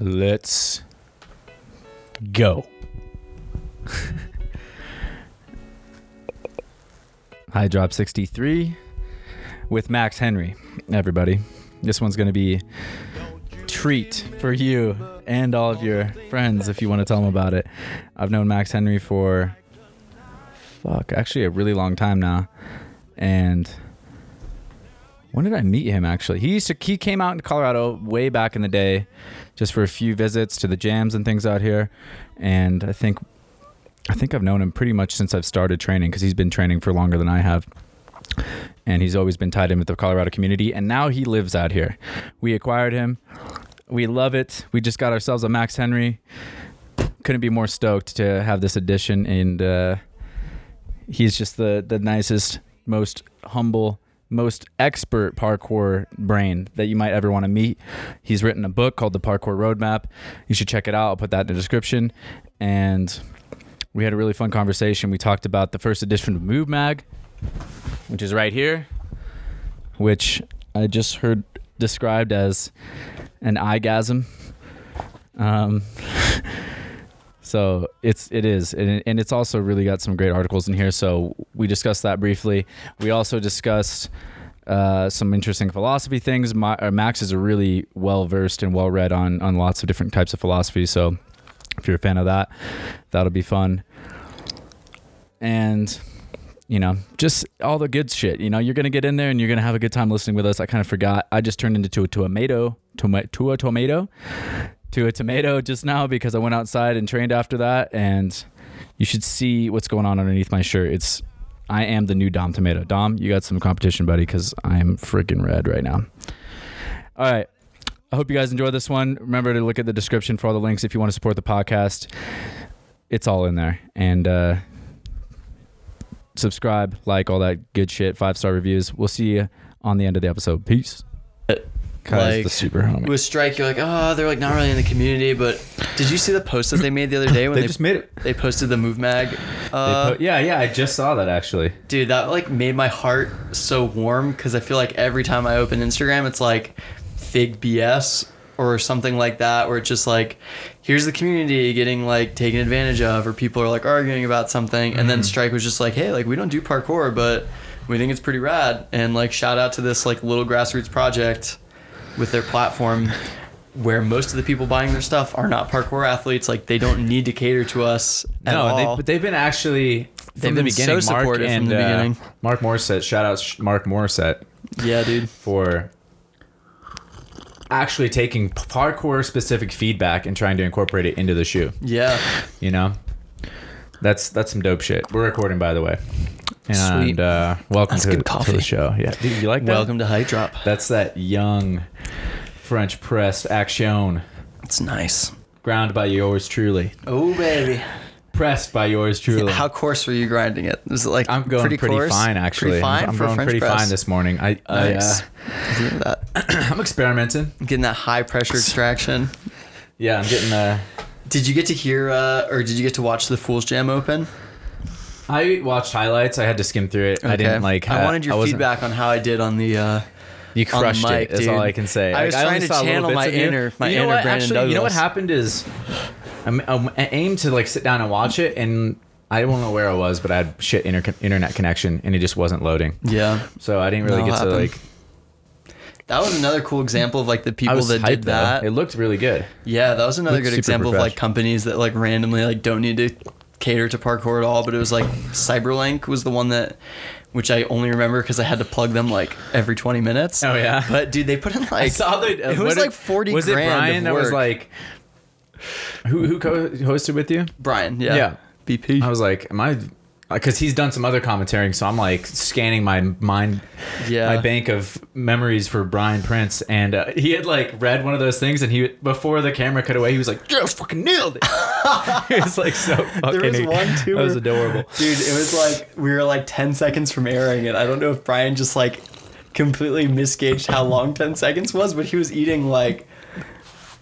Let's go. Height Drop 63 with Max Henry, everybody. This one's going to be treat for you and all of your friends if you want to tell them about it. I've known Max Henry for fuck, actually a really long time now. And when did I meet him actually? He used to he came out in Colorado way back in the day just for a few visits to the jams and things out here. And I think I think I've known him pretty much since I've started training because he's been training for longer than I have. And he's always been tied in with the Colorado community. And now he lives out here. We acquired him. We love it. We just got ourselves a Max Henry. Couldn't be more stoked to have this addition. And uh, he's just the, the nicest, most humble, most expert parkour brain that you might ever want to meet. He's written a book called The Parkour Roadmap. You should check it out. I'll put that in the description. And we had a really fun conversation. We talked about the first edition of Move Mag, which is right here, which I just heard described as an eyegasm. Um, so it's it is, and, and it's also really got some great articles in here. So we discussed that briefly. We also discussed uh, some interesting philosophy things. My, uh, Max is really well versed and well read on on lots of different types of philosophy. So if you're a fan of that, that'll be fun. And you know, just all the good shit. You know, you're gonna get in there and you're gonna have a good time listening with us. I kind of forgot. I just turned into a tomato, to, to a tomato, to a tomato just now because I went outside and trained after that. And you should see what's going on underneath my shirt. It's I am the new Dom Tomato. Dom, you got some competition, buddy, because I am freaking red right now. All right. I hope you guys enjoy this one. Remember to look at the description for all the links if you want to support the podcast. It's all in there. And uh, subscribe, like, all that good shit. Five star reviews. We'll see you on the end of the episode. Peace. Like, the super homie. With Strike, you're like, oh, they're like not really in the community. But did you see the post that they made the other day when they they, just made it. they posted the Move Mag? Uh, put, yeah, yeah, I just saw that actually. dude, that like made my heart so warm because I feel like every time I open Instagram, it's like fig BS or something like that, where it's just like, here's the community getting like taken advantage of, or people are like arguing about something, and Mm-hmm. then Strike was just like, hey, like we don't do parkour, but we think it's pretty rad, and like shout out to this like little grassroots project with their platform. Where most of the people buying their stuff are not parkour athletes, like they don't need to cater to us at No, all. they, but they've been actually They've from the been beginning. so Mark supportive from and the uh, beginning. Mark Morissette, shout out Mark Morissette yeah, dude. for actually taking parkour specific feedback and trying to incorporate it into the shoe. Yeah. You know, that's that's some dope shit. We're recording, by the way, and uh, welcome That's to, good to the show. Yeah, Dude, you like that? Welcome to Height Drop. That's that young French press action, It's nice. ground by yours truly, Oh baby. pressed by yours truly. How coarse were you grinding it? Was it like I'm going pretty, coarse? fine actually. Pretty fine I'm for going French pretty press? fine this morning. I, I Nice. uh, Look at that. I'm experimenting. Getting that high pressure extraction. Yeah, I'm getting uh Did you get to hear uh, or did you get to watch the Fools Jam open? I watched highlights. I had to skim through it. I didn't like. It. I wanted your wasn't- feedback on how I did on the. Uh, You on the crushed mic, it. Dude. all I can say. I was trying only to saw little channel bits my of you. inner- my you know inner what? Brandon Actually, you know what Douglas. happened is, I'm, I'm, I aimed to like sit down and watch it, and I don't know where I was, but I had shit inter- internet connection, and it just wasn't loading. yeah, So I didn't really That'll get to happen. like. that was another cool example of like the I people was that hyped did though. that. It looked really good. Yeah, that was another good super example of like companies that like randomly like don't need to cater to parkour at all. But it was like Cyberlink was the one that, which I only remember because I had to plug them like every twenty minutes. Oh, yeah? But dude, they put in like I saw the. uh, it was like forty Was grand. it Brian that was like? Who who co-hosted with you? Brian? Yeah. Yeah. BP. I was like, am I? Because he's done some other commentating, so I'm like scanning my mind, Yeah. my bank of memories for Brian Prince, and uh, he had like read one of those things, and he before the camera cut away, he was like, "Yeah, fucking nailed it." it was like so fucking. there was one, too, That was adorable. Dude, it was like we were like 10 seconds from airing it. I don't know if Brian just like completely misgauged how long 10 seconds was, but he was eating like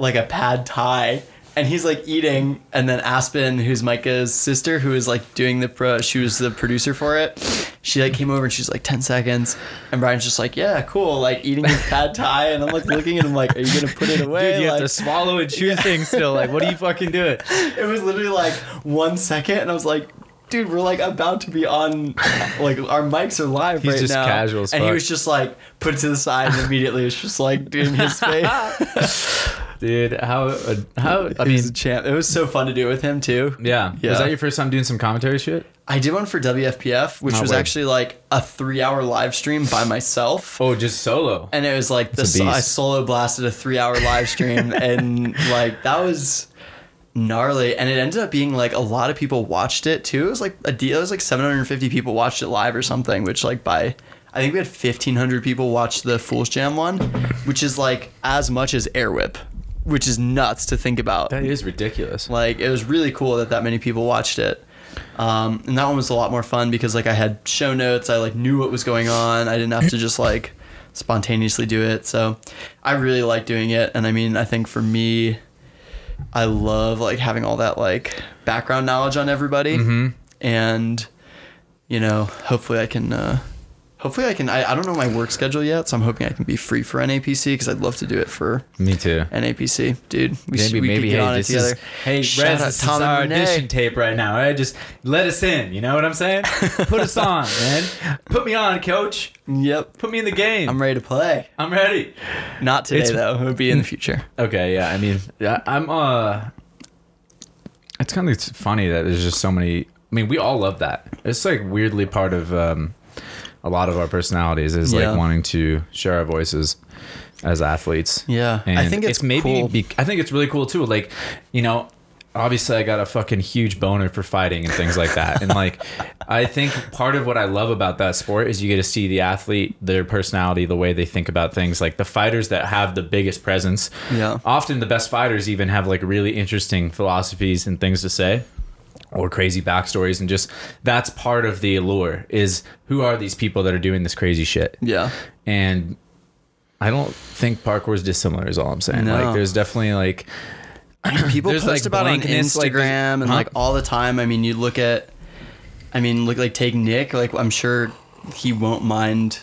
like a pad thai. And he's like eating, and then Aspen, who's Micah's sister, who is like doing the pro, she was the producer for it. she like came over and she's like 10 seconds and brian's just like yeah cool like eating his pad thai and i'm like looking at him like are you gonna put it away Dude, you have to swallow and chew things still. Like, what are you fucking doing? it was literally like one second and i was like dude we're like about to be on like our mics are live He's right just now casual as and he was just like put it to the side and immediately it's just like doing his face Dude, how, uh, how, I mean, mean, champ. It was so fun to do it with him too. yeah. Yeah. Was that your first time doing some commentary shit? I did one for WFPF, which No was way. actually like a three-hour live stream by myself. Oh, just solo. and it was like It's this a beast. I solo blasted a three hour live stream and like that was gnarly and it ended up being like a lot of people watched it too it was like a deal it was like 750 people watched it live or something which like by I think we had 1500 people watch the Fools Jam one which is like as much as Air Whip which is nuts to think about. That is ridiculous. like it was really cool that that many people watched it. Um, and that one was a lot more fun because like i had show notes. I like knew what was going on. I didn't have to just like spontaneously do it. So i really like doing it. And i mean i think for me i love like having all that like background knowledge on everybody. Mhm. and you know hopefully i can uh hopefully i can I, I don't know my work schedule yet so i'm hoping i can be free for napc because i'd love to do it for Me too. NAPC, dude. We, should, Maybe, we maybe, could get hey, on it together. is, hey, Shout Rez, this is Tom and our Renee. audition tape right now. Right? Just let us in. You know what I'm saying? Put us on, man. Put me on, coach. Yep. Put me in the game. I'm ready to play. I'm ready. Not today It's- though. It would be in the future. Okay, yeah. I mean, I'm. uh It's kind of funny that there's just so many. I mean, we all love that. It's like weirdly part of um a lot of our personalities is Yeah. like wanting to share our voices as athletes. Yeah. And I think it's, maybe. cool. Be, I think it's really cool too. Like, you know. Obviously, I got a fucking huge boner for fighting and things like that. And like, I think part of what I love about that sport is you get to see the athlete, their personality, the way they think about things. Like the fighters that have the biggest presence, Yeah. often the best fighters even have like really interesting philosophies and things to say or crazy backstories and just that's part of the allure is who are these people that are doing this crazy shit yeah. and i don't think parkour is dissimilar is all i'm saying No. like there's definitely like People post like, about on blankness, like, Instagram and huh? like all the time. I mean, you look at, I mean, look like take Nick. Like I'm sure he won't mind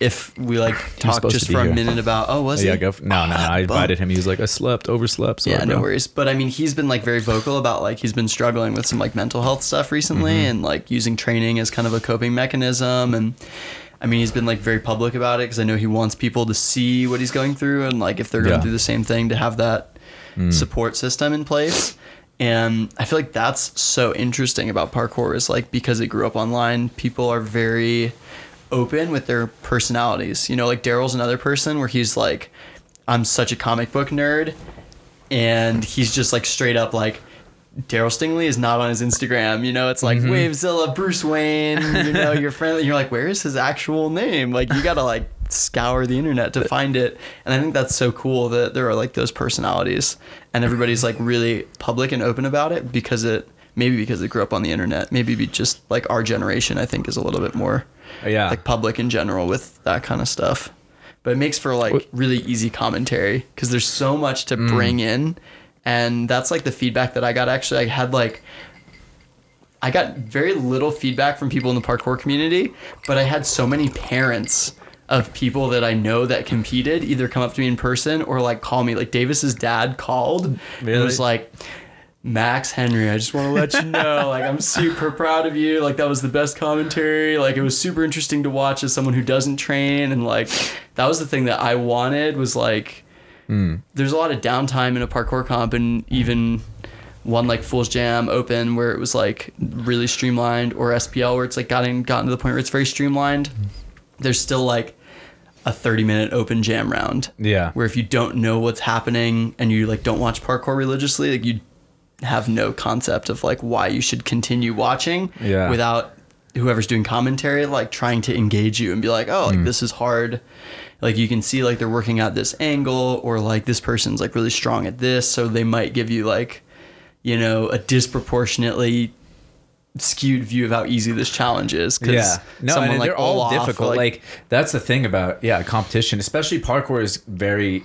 if we like talk just for a here. minute about. Oh, was yeah he? go for, no no no i invited him he was like i slept overslept sorry, yeah, no bro." worries. But I mean, he's been like very vocal about like he's been struggling with some like mental health stuff recently Mm-hmm. and like using training as kind of a coping mechanism. And I mean, he's been like very public about it because I know he wants people to see what he's going through and like if they're going Yeah. Mm. through the same thing to have that support system in place. And I feel like that's so interesting about parkour is like because it grew up online, people are very open with their personalities. You know, like Daryl's another person where he's like, I'm such a comic book nerd, and he's just like straight up like. Daryl Stingley is not on his Instagram. You know, it's like Mm-hmm. Wavezilla, Bruce Wayne. You know, your friend. You're like, where is his actual name? Like, you gotta like scour the internet to find it. And I think that's so cool that there are like those personalities, and everybody's like really public and open about it because it maybe because it grew up on the internet. Maybe be just like our generation. I think is a little bit more yeah like public in general with that kind of stuff. But it makes for like really easy commentary because there's so much to mm. bring in, and that's like the feedback that I got. Actually, I had like. I got very little feedback from people in the parkour community, but I had so many parents of people that I know that competed either come up to me in person or like call me. Like Davis's dad called and Really? was like, Max Henry, I just want to let you know, like I'm super proud of you. Like that was the best commentary. Like it was super interesting to watch as someone who doesn't train, and like that was the thing that I wanted was like, hmm. there's a lot of downtime in a parkour comp, and even one like Fool's Jam Open where it was like really streamlined, or SPL where it's like gotten gotten to the point where it's very streamlined. There's still like a 30 minute open jam round yeah where if you don't know what's happening and you like don't watch parkour religiously, like you have no concept of like why you should continue watching Yeah. without whoever's doing commentary like trying to engage you and be like, oh, like mm. this is hard. Like you can see like they're working at this angle or like this person's like really strong at this, so they might give you like, you know, a disproportionately skewed view of how easy this challenge is. yeah no someone, and like, they're all or, difficult like, that's the thing about yeah competition especially parkour is very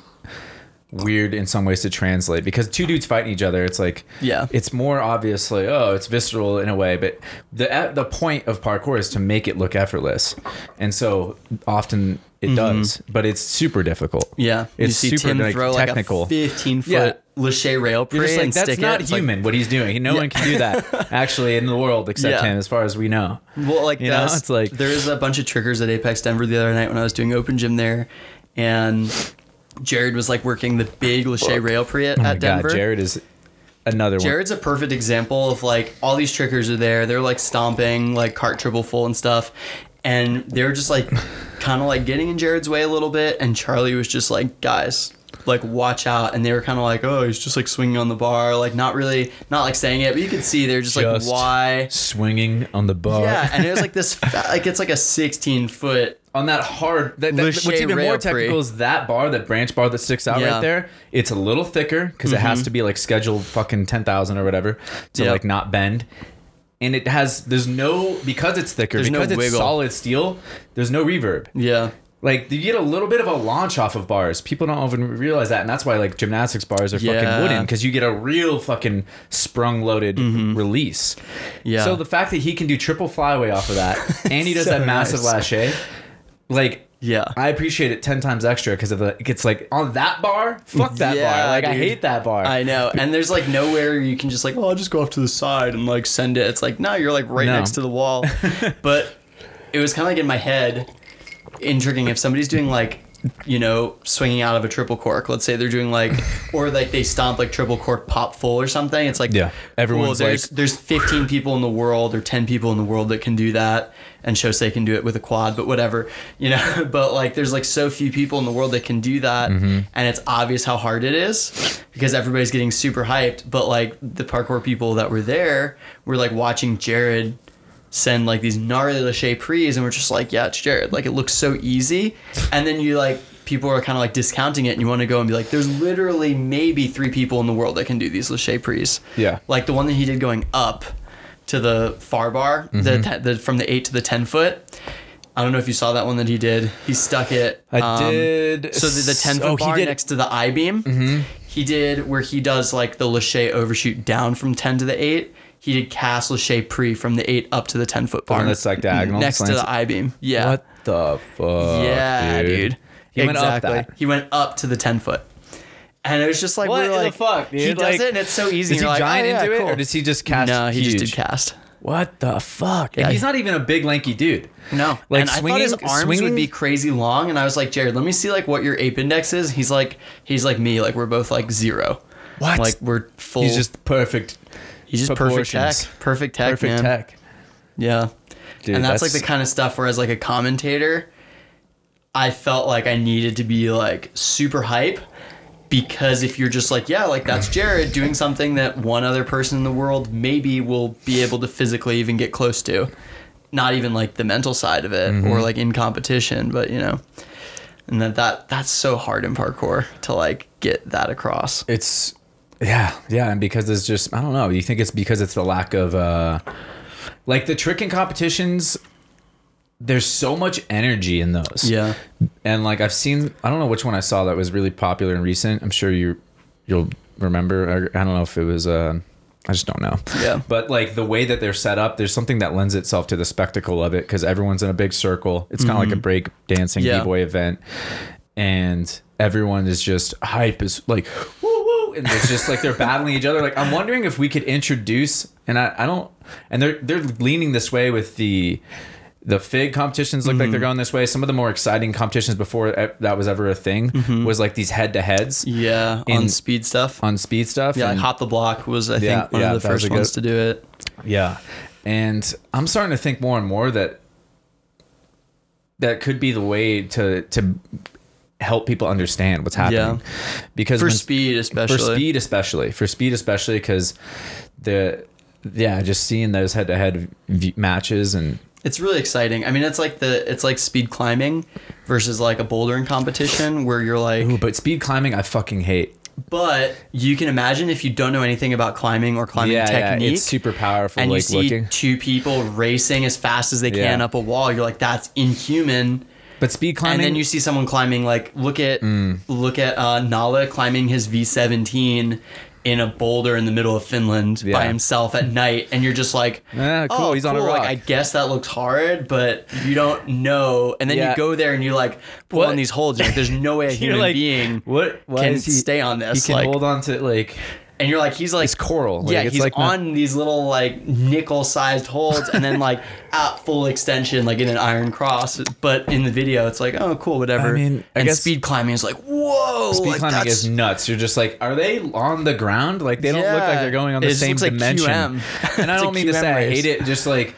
weird in some ways to translate because two dudes fighting each other it's like Yeah. it's more obviously oh it's visceral in a way but the the point of parkour is to make it look effortless and so often it does but it's super difficult Mm-hmm. Yeah, it's you see super Tim like, throw technical like 15 foot Yeah. Lâcher rail just like that's not it. It's like- human what he's doing no Yeah. one can do that actually in the world except Yeah. him as far as we know Well, like You know, it's like- there's a bunch of trickers at Apex Denver the other night when I was doing open gym there, and Jared was like working the big Lâcher rail parade oh my at Denver. god jared is another one Jared's a perfect example of like all these trickers are there. They're like stomping, like cart triple full and stuff. And they were just like kind of like getting in Jared's way a little bit. And Charlie was just like, guys, like watch out. And they were kind of like, oh, he's just like swinging on the bar. Like not really, not like saying it, but you could see they're just, Just like, why? swinging on the bar Yeah. And it was like this, fa- like it's like a 16 foot. on that hard that, that- what's even more technical is that bar that branch bar that sticks out Yeah. Mm-hmm. right there it's a little thicker because it has to be like scheduled fucking 10000 or whatever to Yep. like not bend and it has there's no because it's thicker There's no because it's wiggle. solid steel there's no reverb Yeah. Like you get a little bit of a launch off of bars people don't even realize that and that's why like gymnastics bars are Yeah. fucking wooden because you get a real fucking sprung loaded release Mm-hmm. Yeah. so the fact that he can do triple flyaway off of that and he does So that massive nice. lâcher like Yeah. I appreciate it ten times extra because of the it gets like on that bar. Fuck that Yeah, bar. Like I hate that bar. I know. And there's like nowhere you can just like, oh, I'll just go off to the side and like send it. It's like, no, you're like right No. next to the wall. but it was kind of like in my head, intriguing if somebody's doing like, you know, swinging out of a triple cork. Let's say they're doing like, or like they stomp like triple cork pop full or something. It's like, Yeah. Everyone's cool, there's, like- there's 15 people in the world or 10 people in the world that can do that. And Shosei can do it with a quad, but whatever, you know. But like, there's like so few people in the world that can do that, Mm-hmm. and it's obvious how hard it is because everybody's getting super hyped. But like the parkour people that were there were like watching Jared send like these gnarly lâcher prees, and we're just like, yeah, it's Jared. Like it looks so easy, and then you like people are kind of like discounting it, and you want to go and be like, there's literally maybe three people in the world that can do these lâcher prees. Yeah. like the one that he did going up to the far bar, the, Mm-hmm. te- the from the eight to the ten foot. I don't know if you saw that one that he did. He stuck it. I um, did. So the, the ten foot Oh, he bar did- Mm-hmm. next to the I beam. Hmm. He did where he does like the lâcher overshoot down from ten to the eight. He did cast lâcher pre from the eight up to the ten foot bar. that's, like, diagonal, next to the I beam. Yeah. What the fuck? yeah, dude. He went up exactly. that. He went up to the ten foot. And it was just like What we were the like, fuck, dude? He does Like, it, and it's so easy. And he like, giant oh, yeah, into it, cool. or does he just cast? No, he just did cast. What the fuck? Yeah. And he's not even a big lanky dude. No, Like and I thought swinging- his arms swinging- would be crazy long, and I was like, Jared, let me see like what your ape index is. He's like, he's like me, like we're both like zero. What? Like we're full. He's just perfect. He's just perfect tech, perfect tech, Perfect man. tech. Yeah, Dude, and that's, like the kind of stuff where as like a commentator, I felt like I needed to be like super hype. Because if you're just like, yeah, like that's Jared doing something that one other person in the world maybe will be able to physically even get close to, not even like the mental side of it Mm-hmm. or like in competition, but you know, and that that that's so hard in parkour to like get that across. it's yeah yeah and because it's just i don't know you think it's because it's the lack of uh like the trick tricking competitions there's so much energy in those Yeah, and like i've seen i don't know which one i saw that was really popular and recent i'm sure you you'll remember i don't know if it was uh I just don't know. Yeah. But like the way that they're set up, there's something that lends itself to the spectacle of it because everyone's in a big circle. It's kind of like a break dancing Mm-hmm. Yeah. b-boy event, and everyone is just hype is like woo, and it's just like they're battling each other. Like I'm wondering if we could introduce, and I, I don't, and they're they're leaning this way with the. The fig competitions look like Mm-hmm. they're going this way. Some of the more exciting competitions before that was ever a thing Mm-hmm. was like these head to heads yeah, on speed stuff. on speed stuff. yeah, like and- hop the block was I Yeah, think one yeah, of the first ones to do it. Yeah. And I'm starting to think more and more that that could be the way to to help people understand what's happening. Yeah. Because For when- speed, especially. for speed especially. For speed especially cuz the yeah, just seeing those head-to-head v- matches and It's really exciting. I mean, it's like the it's like speed climbing versus like a bouldering competition where you're like, Ooh, but speed climbing I fucking hate. but you can imagine if you don't know anything about climbing or climbing yeah, yeah, technique. it's super powerful and you like see looking. two people racing as fast as they can Yeah. up a wall. You're like, that's inhuman. But speed climbing. and then you see someone climbing like look at Mm. look at uh, Nalle climbing his V17 in a boulder in the middle of Finland Yeah. by himself at night, and you're just like, Ah, cool, oh, he's on a rock." Like, I guess that looks hard, but you don't know. And then Yeah. you go there and you're like pull What? on these holds. Like, there's no way a human like, being what? Why can he- stay on this. He can like, hold on to like and you're like, he's like it's coral. Like, yeah, it's he's like not- on these little like nickel-sized holds, and then like at full extension, like in an iron cross. But in the video, it's like, oh, cool, whatever. I mean, I and guess- speed climbing is like, whoa, Speed like, climbing is nuts. You're just like, are they on the ground? Like they don't look like they're going on the It same looks like dimension. QM. And I don't mean to QM say I hate it. Just like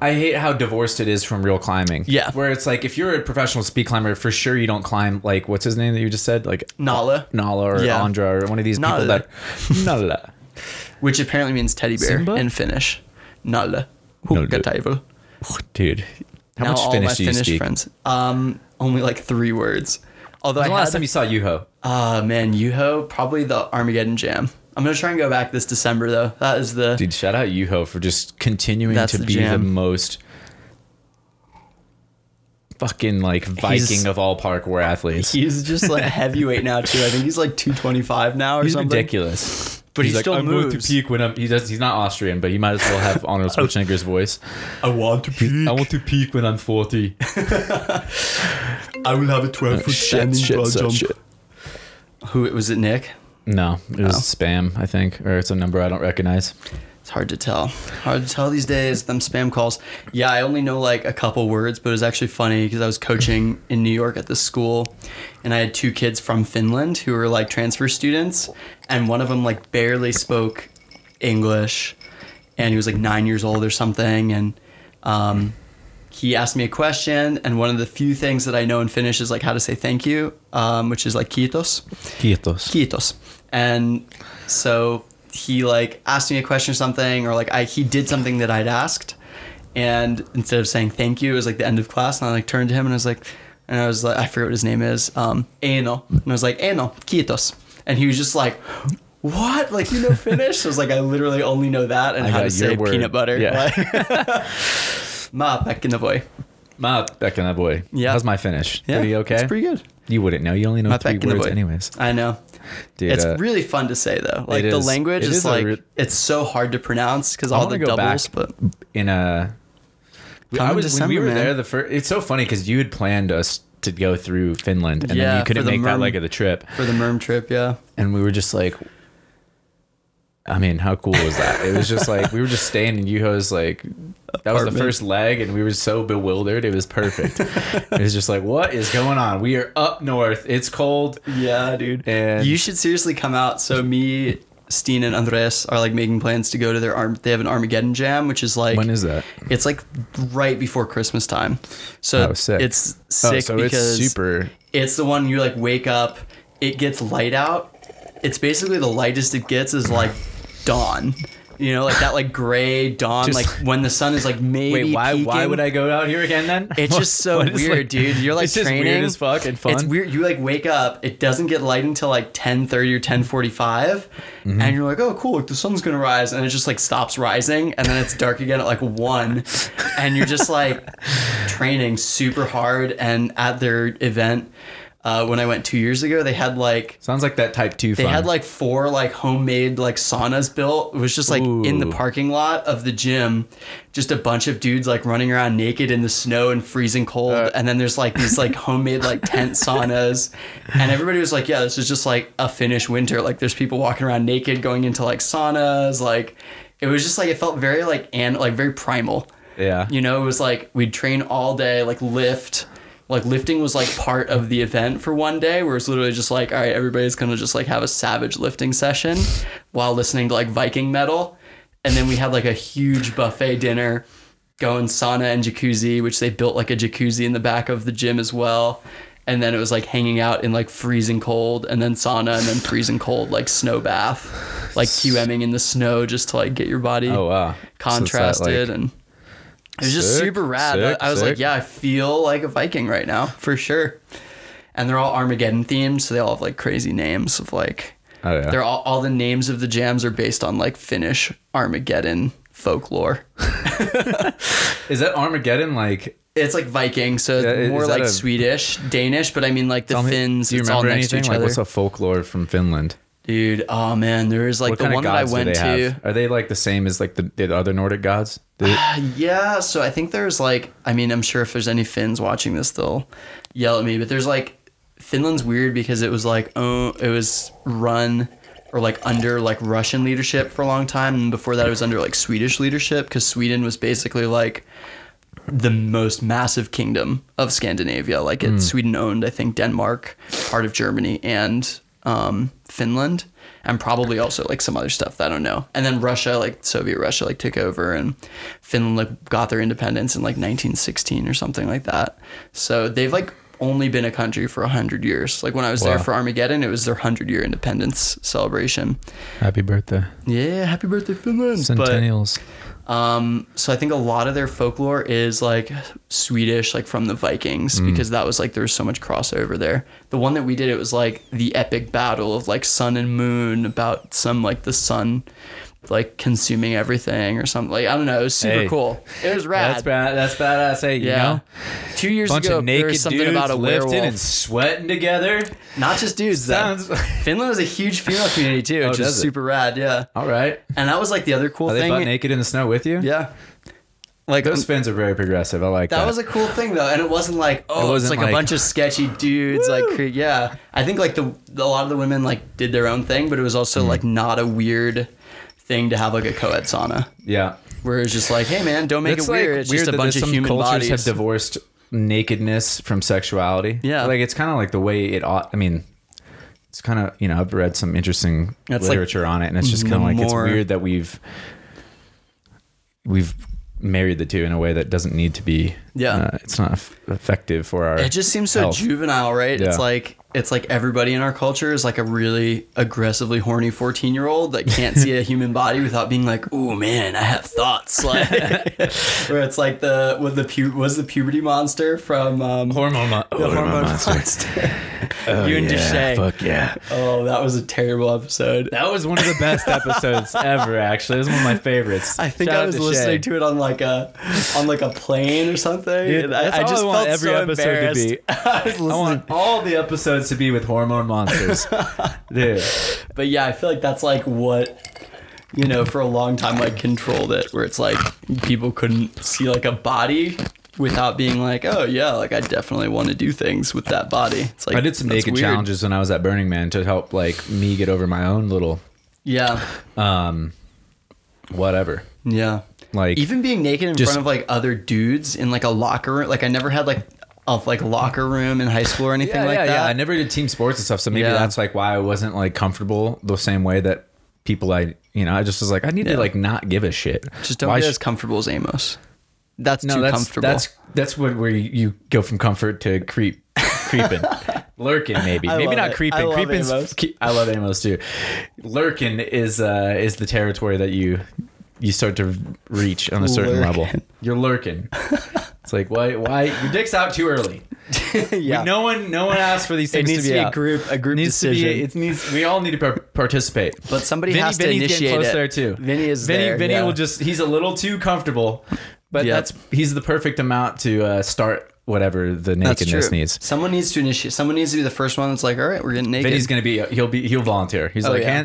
I hate how divorced it is from real climbing. Yeah. Where it's like if you're a professional speed climber, for sure you don't climb like what's his name that you just said, like Nalle, Nalle or Yeah. Ondra or one of these people Nalle. that Nalle. which apparently means teddy bear Simba? in Finnish. Nalle. Nalle. Hukkataival. Dude, how Now much all Finnish my do you Finnish speak? friends. Um, only like three words. Although When's I the last had, time you saw Yuho? uh man, Yuho, probably the Armageddon Jam. I'm gonna try and go back this December though. That is the Dude, shout out Yuho for just continuing That's to the be the most fucking like Viking He's- of all parkour athletes. He's just like a heavyweight now too. I think he's like 225 now or He's something. ridiculous. But he he's like, still I'm going moves. to peak when I'm. He does. He's not Austrian, but he might as well have Arnold Schwarzenegger's voice. I want to peak. I want to peak when I'm 40. I will have a 12 foot standing broad jump. Who was it? Nick. No, it was Oh. spam. I think, or it's a number I don't recognize. It's hard to tell. Hard to tell these days. Them spam calls. Yeah, I only know like a couple words, but it was actually funny because I was coaching in New York at this school, and I had two kids from Finland who were like transfer students, and one of them like barely spoke English, and he was like nine years old or something, and um, he asked me a question, and one of the few things that I know in Finnish is like how to say thank you, um, which is like kiitos Kiitos. kiitos. And so he like asked me a question or something, or like I he did something that I'd asked, and instead of saying thank you, it was like the end of class, and I like turned to him and I was like, and I was like, I forget what his name is, um, Eno, and I was like, Eno, kiitos, and he was just like. What? Like you know Finnish? I was like, I literally only know that and I how to say word. peanut butter. Yeah. Like- Ma boy. Ma back in the boy. Yeah. How's my Finnish? Yeah, Pretty okay. It's pretty good. You wouldn't know. You only know Ma three words, anyways. I know. Dude, it's uh, really fun to say though. Like the is. language is, is like re- it's so hard to pronounce because all the go doubles. back But in a. Come I in was when we were man. there. The first. It's so funny because you had planned us to go through Finland, and then you couldn't the make that Merm- leg of the trip, for the Merm trip, yeah. and we were just like. I mean, how cool was that? It was just like we were just staying in Yuho's like that was the first leg, and we were so bewildered. It was perfect. it was just like, what is going on? We are up north. It's cold. Yeah, dude. And- you should seriously come out. So me, Steen, and Andres are like making plans to go to their arm. They have an Armageddon jam, which is like When is that? It's like right before Christmas time. So Oh, sick. it's Oh, sick so because it's super. It's the one you like wake up, it gets light out. It's basically the lightest it gets is like dawn. You know, like that like gray dawn, Just- like when the sun is like maybe. Wait, why? Why would I go out here again then? It's just so weird, like- dude. You're like it's just weird as fuck and fun. It's weird. You like wake up. It doesn't get light until like 10:30 or 10:45, Mm-hmm. and you're like, oh, cool. Like, the sun's gonna rise, and it just like stops rising, and then it's dark again at like one, and you're just like training super hard. And at their event, uh, when I went two years ago, they had like Sounds like that type two. they fun. had like four like homemade like saunas built. It was just like in the parking lot of the gym, just a bunch of dudes like running around naked in the snow and freezing cold. Uh. and then there's like these like homemade like tent saunas, and everybody was like, "Yeah, this is just like a Finnish winter. Like there's people walking around naked going into like saunas. Like it was just like it felt very like and like very primal. yeah. You know, it was like we'd train all day, like lift. Like lifting was like part of the event for one day, where it's literally just like, all right, everybody's gonna just like have a savage lifting session while listening to like Viking metal, and then we had like a huge buffet dinner, going sauna and jacuzzi, which they built like a jacuzzi in the back of the gym as well, and then it was like hanging out in like freezing cold, and then sauna, and then freezing cold like snow bath, like QMing in the snow just to like get your body Oh wow. So contrasted like- and it was just Sick, super rad. sick, I was like, yeah, I feel like a Viking right now for sure. And they're all Armageddon themed, so they all have like crazy names of like Oh yeah. they're all all the names of the jams are based on like Finnish Armageddon folklore. Is that Armageddon like? It's like Viking, so Yeah, more like a- Swedish, Danish, but I mean like the me, Finns. do you it's all remember next anything? to each Like, what's a folklore from Finland? Dude, oh man, there is like what the one that I went to. have? Are they like the same as like the, the other Nordic gods? They- uh, Yeah, so I think there's like, I mean, I'm sure if there's any Finns watching this, they'll yell at me. But there's like, Finland's weird because it was like, oh, it was run or like under like Russian leadership for a long time, and before that it was under like Swedish leadership because Sweden was basically like the most massive kingdom of Scandinavia. Like it, hmm. Sweden owned, I think, Denmark, part of Germany, and um, Finland, and probably also like some other stuff that I don't know. And then Russia, like Soviet Russia, like took over, and Finland like got their independence in like 1916 or something like that. So they've like only been a country for hundred years. Like when I was there for Armageddon, it was their hundred year independence celebration. Happy birthday, Yeah, happy birthday, Finland! But- Centennials. Um, so I think a lot of their folklore is like Swedish, like from the Vikings, because that was like there was so much crossover there. The one that we did, it was like the epic battle of like sun and moon about some like the sun like consuming everything or something. Like I don't know, it was super Hey. cool. It was rad. That's bad. That's badass. Hey, you yeah. know, Two years bunch ago, there was something about a lifting werewolf. and sweating together. Not just dudes. Sounds- though. Finland has a huge female community too, Oh, which is it? super rad. Yeah, All right. and that was like the other cool Are they thing. butt naked in the snow with you? Yeah, like Those Finns are very progressive. I like that. That was a cool thing though, and it wasn't like oh, it wasn't like, like- a bunch of sketchy dudes. Like yeah, I think like the a lot of the women like did their own thing, but it was also Hmm. like not a weird thing to have like a co-ed sauna yeah. where it's just like hey man, don't make It's it like weird. It's just a that bunch of some human cultures bodies. have divorced nakedness from sexuality. Yeah. like it's kind of like the way it ought. I mean, it's kind of you know I've read some interesting That's like literature on it, and it's just kind of like it's more- weird that we've we've married the two in a way that doesn't need to be. Yeah. uh, it's not f- effective for our. it just seems so health. juvenile, right? Yeah. It's like it's like everybody in our culture is like a really aggressively horny 14 year old that can't see a human body without being like, "Oh man, I have thoughts." Like, where it's like the was the pu- was the puberty monster from um, hormone, mo- the hormone monster. Oh, you and yeah, Deshay. Fuck yeah. Oh, that was a terrible episode. That was one of the best episodes ever. Actually, it was one of my favorites. I think Shout I was to listening Shay. to it on like a on like a plane or something. Dude, I, I just I want felt every so episode to be. I was I want all the episodes to be with hormone monsters, dude. but yeah, I feel like that's like what you know for a long time like controlled it, where it's like people couldn't see like a body without being like, oh yeah, like I definitely want to do things with that body. It's like I did some naked weird. challenges when I was at Burning Man to help like me get over my own little Yeah, um whatever. yeah. Like even being naked in just- front of like other dudes in like a locker room like i never had like a like locker room in high school or anything yeah, like yeah, that yeah. I never did team sports and stuff, so maybe Yeah. that's like why I wasn't like comfortable the same way that people I you know I just was like I need to like not give a shit. just don't Why get as comfortable as amos that's no, too that's comfortable that's that's what where you, you go from comfort to creep, creeping, lurking maybe I maybe not it. creeping. I love Creeping's Amos. I love Amos too. Lurking is uh is the territory that you you start to reach on a certain Lurking. level. You're lurking. It's like why why your dick's out too early. yeah No one no one asked for these it things needs to be, a group a group needs to decision be it needs we all need to par- participate. but somebody Vinny, has to Vinny's initiate getting close it there too. vinny is Vinny, there Vinny yeah. will just he's a little too comfortable, but Yep. that's he's the perfect amount to uh, start whatever the that's nakedness true needs. someone needs to initiate someone needs to be the first one that's like all right we're getting naked Vinny's gonna be he'll be he'll volunteer. He's Oh, like yeah.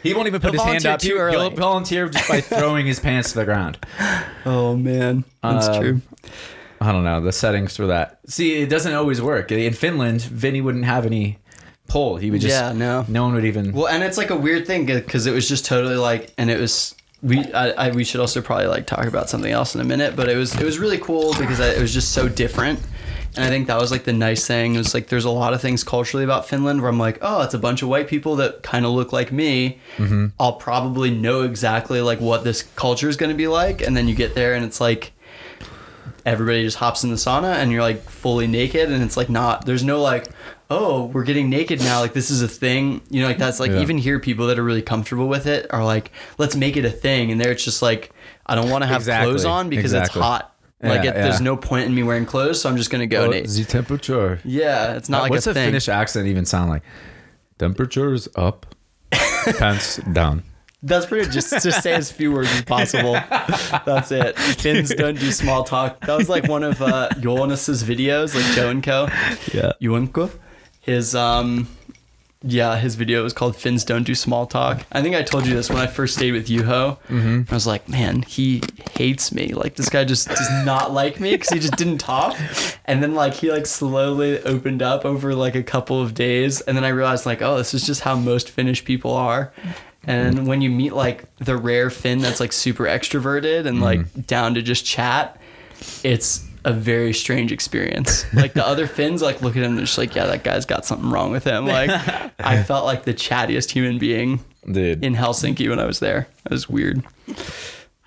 Hand, he won't even put He'll his hand volunteer up. too He, early. he'll volunteer just by throwing his pants to the ground. oh man that's Um, true I don't know the settings for that. See, it doesn't always work. In Finland, Vinny wouldn't have any pull. He would just Yeah, no. no one would even. Well, and it's like a weird thing because it was just totally like, and it was we I, I we should also probably like talk about something else in a minute, but it was it was really cool because I, it was just so different. And I think that was like the nice thing. It was like there's a lot of things culturally about Finland where I'm like, oh, it's a bunch of white people that kind of look like me. Mm-hmm. I'll probably know exactly like what this culture is going to be like, and then you get there and it's like everybody just hops in the sauna and you're like fully naked and it's like not there's no like oh we're getting naked now like this is a thing you know like that's like Yeah. even here people that are really comfortable with it are like let's make it a thing and there it's just like i don't want to have Exactly. clothes on because Exactly. it's hot like Yeah, it, there's no point in me wearing clothes so i'm just gonna go Oh, the temperature. yeah it's not like What's a a thing Finnish accent even sound like? Temperature's up, pants down. That's pretty. Just just say as few words as possible. That's it. Finns don't do small talk. That was like one of uh, videos, like Joe and Co. Yeah. Juanko. His um, yeah, his video was called "Finns Don't Do Small Talk." I think I told you this when I first stayed with Yuho. Mm-hmm. I was like, man, he hates me. Like this guy just does not like me because he just didn't talk. And then like he like slowly opened up over like a couple of days, and then I realized like, oh, this is just how most Finnish people are. And when you meet like the rare Finn that's like super extroverted and like down to just chat, it's a very strange experience. Like the other Finns, like look at him they're just like, yeah, that guy's got something wrong with him. Like I felt like the chattiest human being Dude. in Helsinki when I was there. It was weird.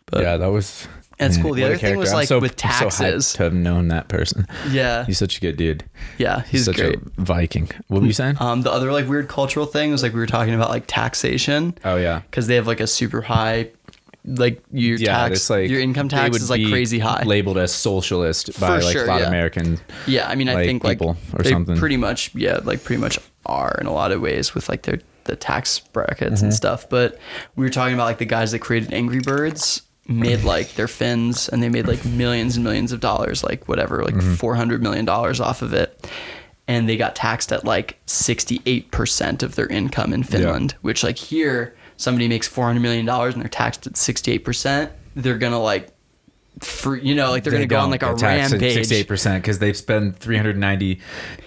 But yeah, that was. That's cool. The other thing was, like, so- with I'm so taxes. to have known that person. yeah, He's such a good dude. yeah, He's, he's such great. a Viking. What were you saying? Um, the other like weird cultural thing was like we were talking about like taxation oh yeah. because they have like a super high, like your Yeah, tax, like your income tax is like crazy high. Labeled as socialist by For like sure, a lot yeah. of American. Yeah, I mean, I like, think like people or something. pretty much, yeah, like pretty much are in a lot of ways with like their the tax brackets Mm-hmm. and stuff. But we were talking about like the guys that created Angry Birds made like their fins and they made like millions and millions of dollars, like whatever, like Mm-hmm. four hundred million dollars off of it. And they got taxed at like sixty eight percent of their income in Finland, which like here somebody makes four hundred million dollars and they're taxed at sixty eight percent. They're gonna like. For, you know, like they're gonna go on like a rampage. Sixty-eight percent because they spend three hundred ninety.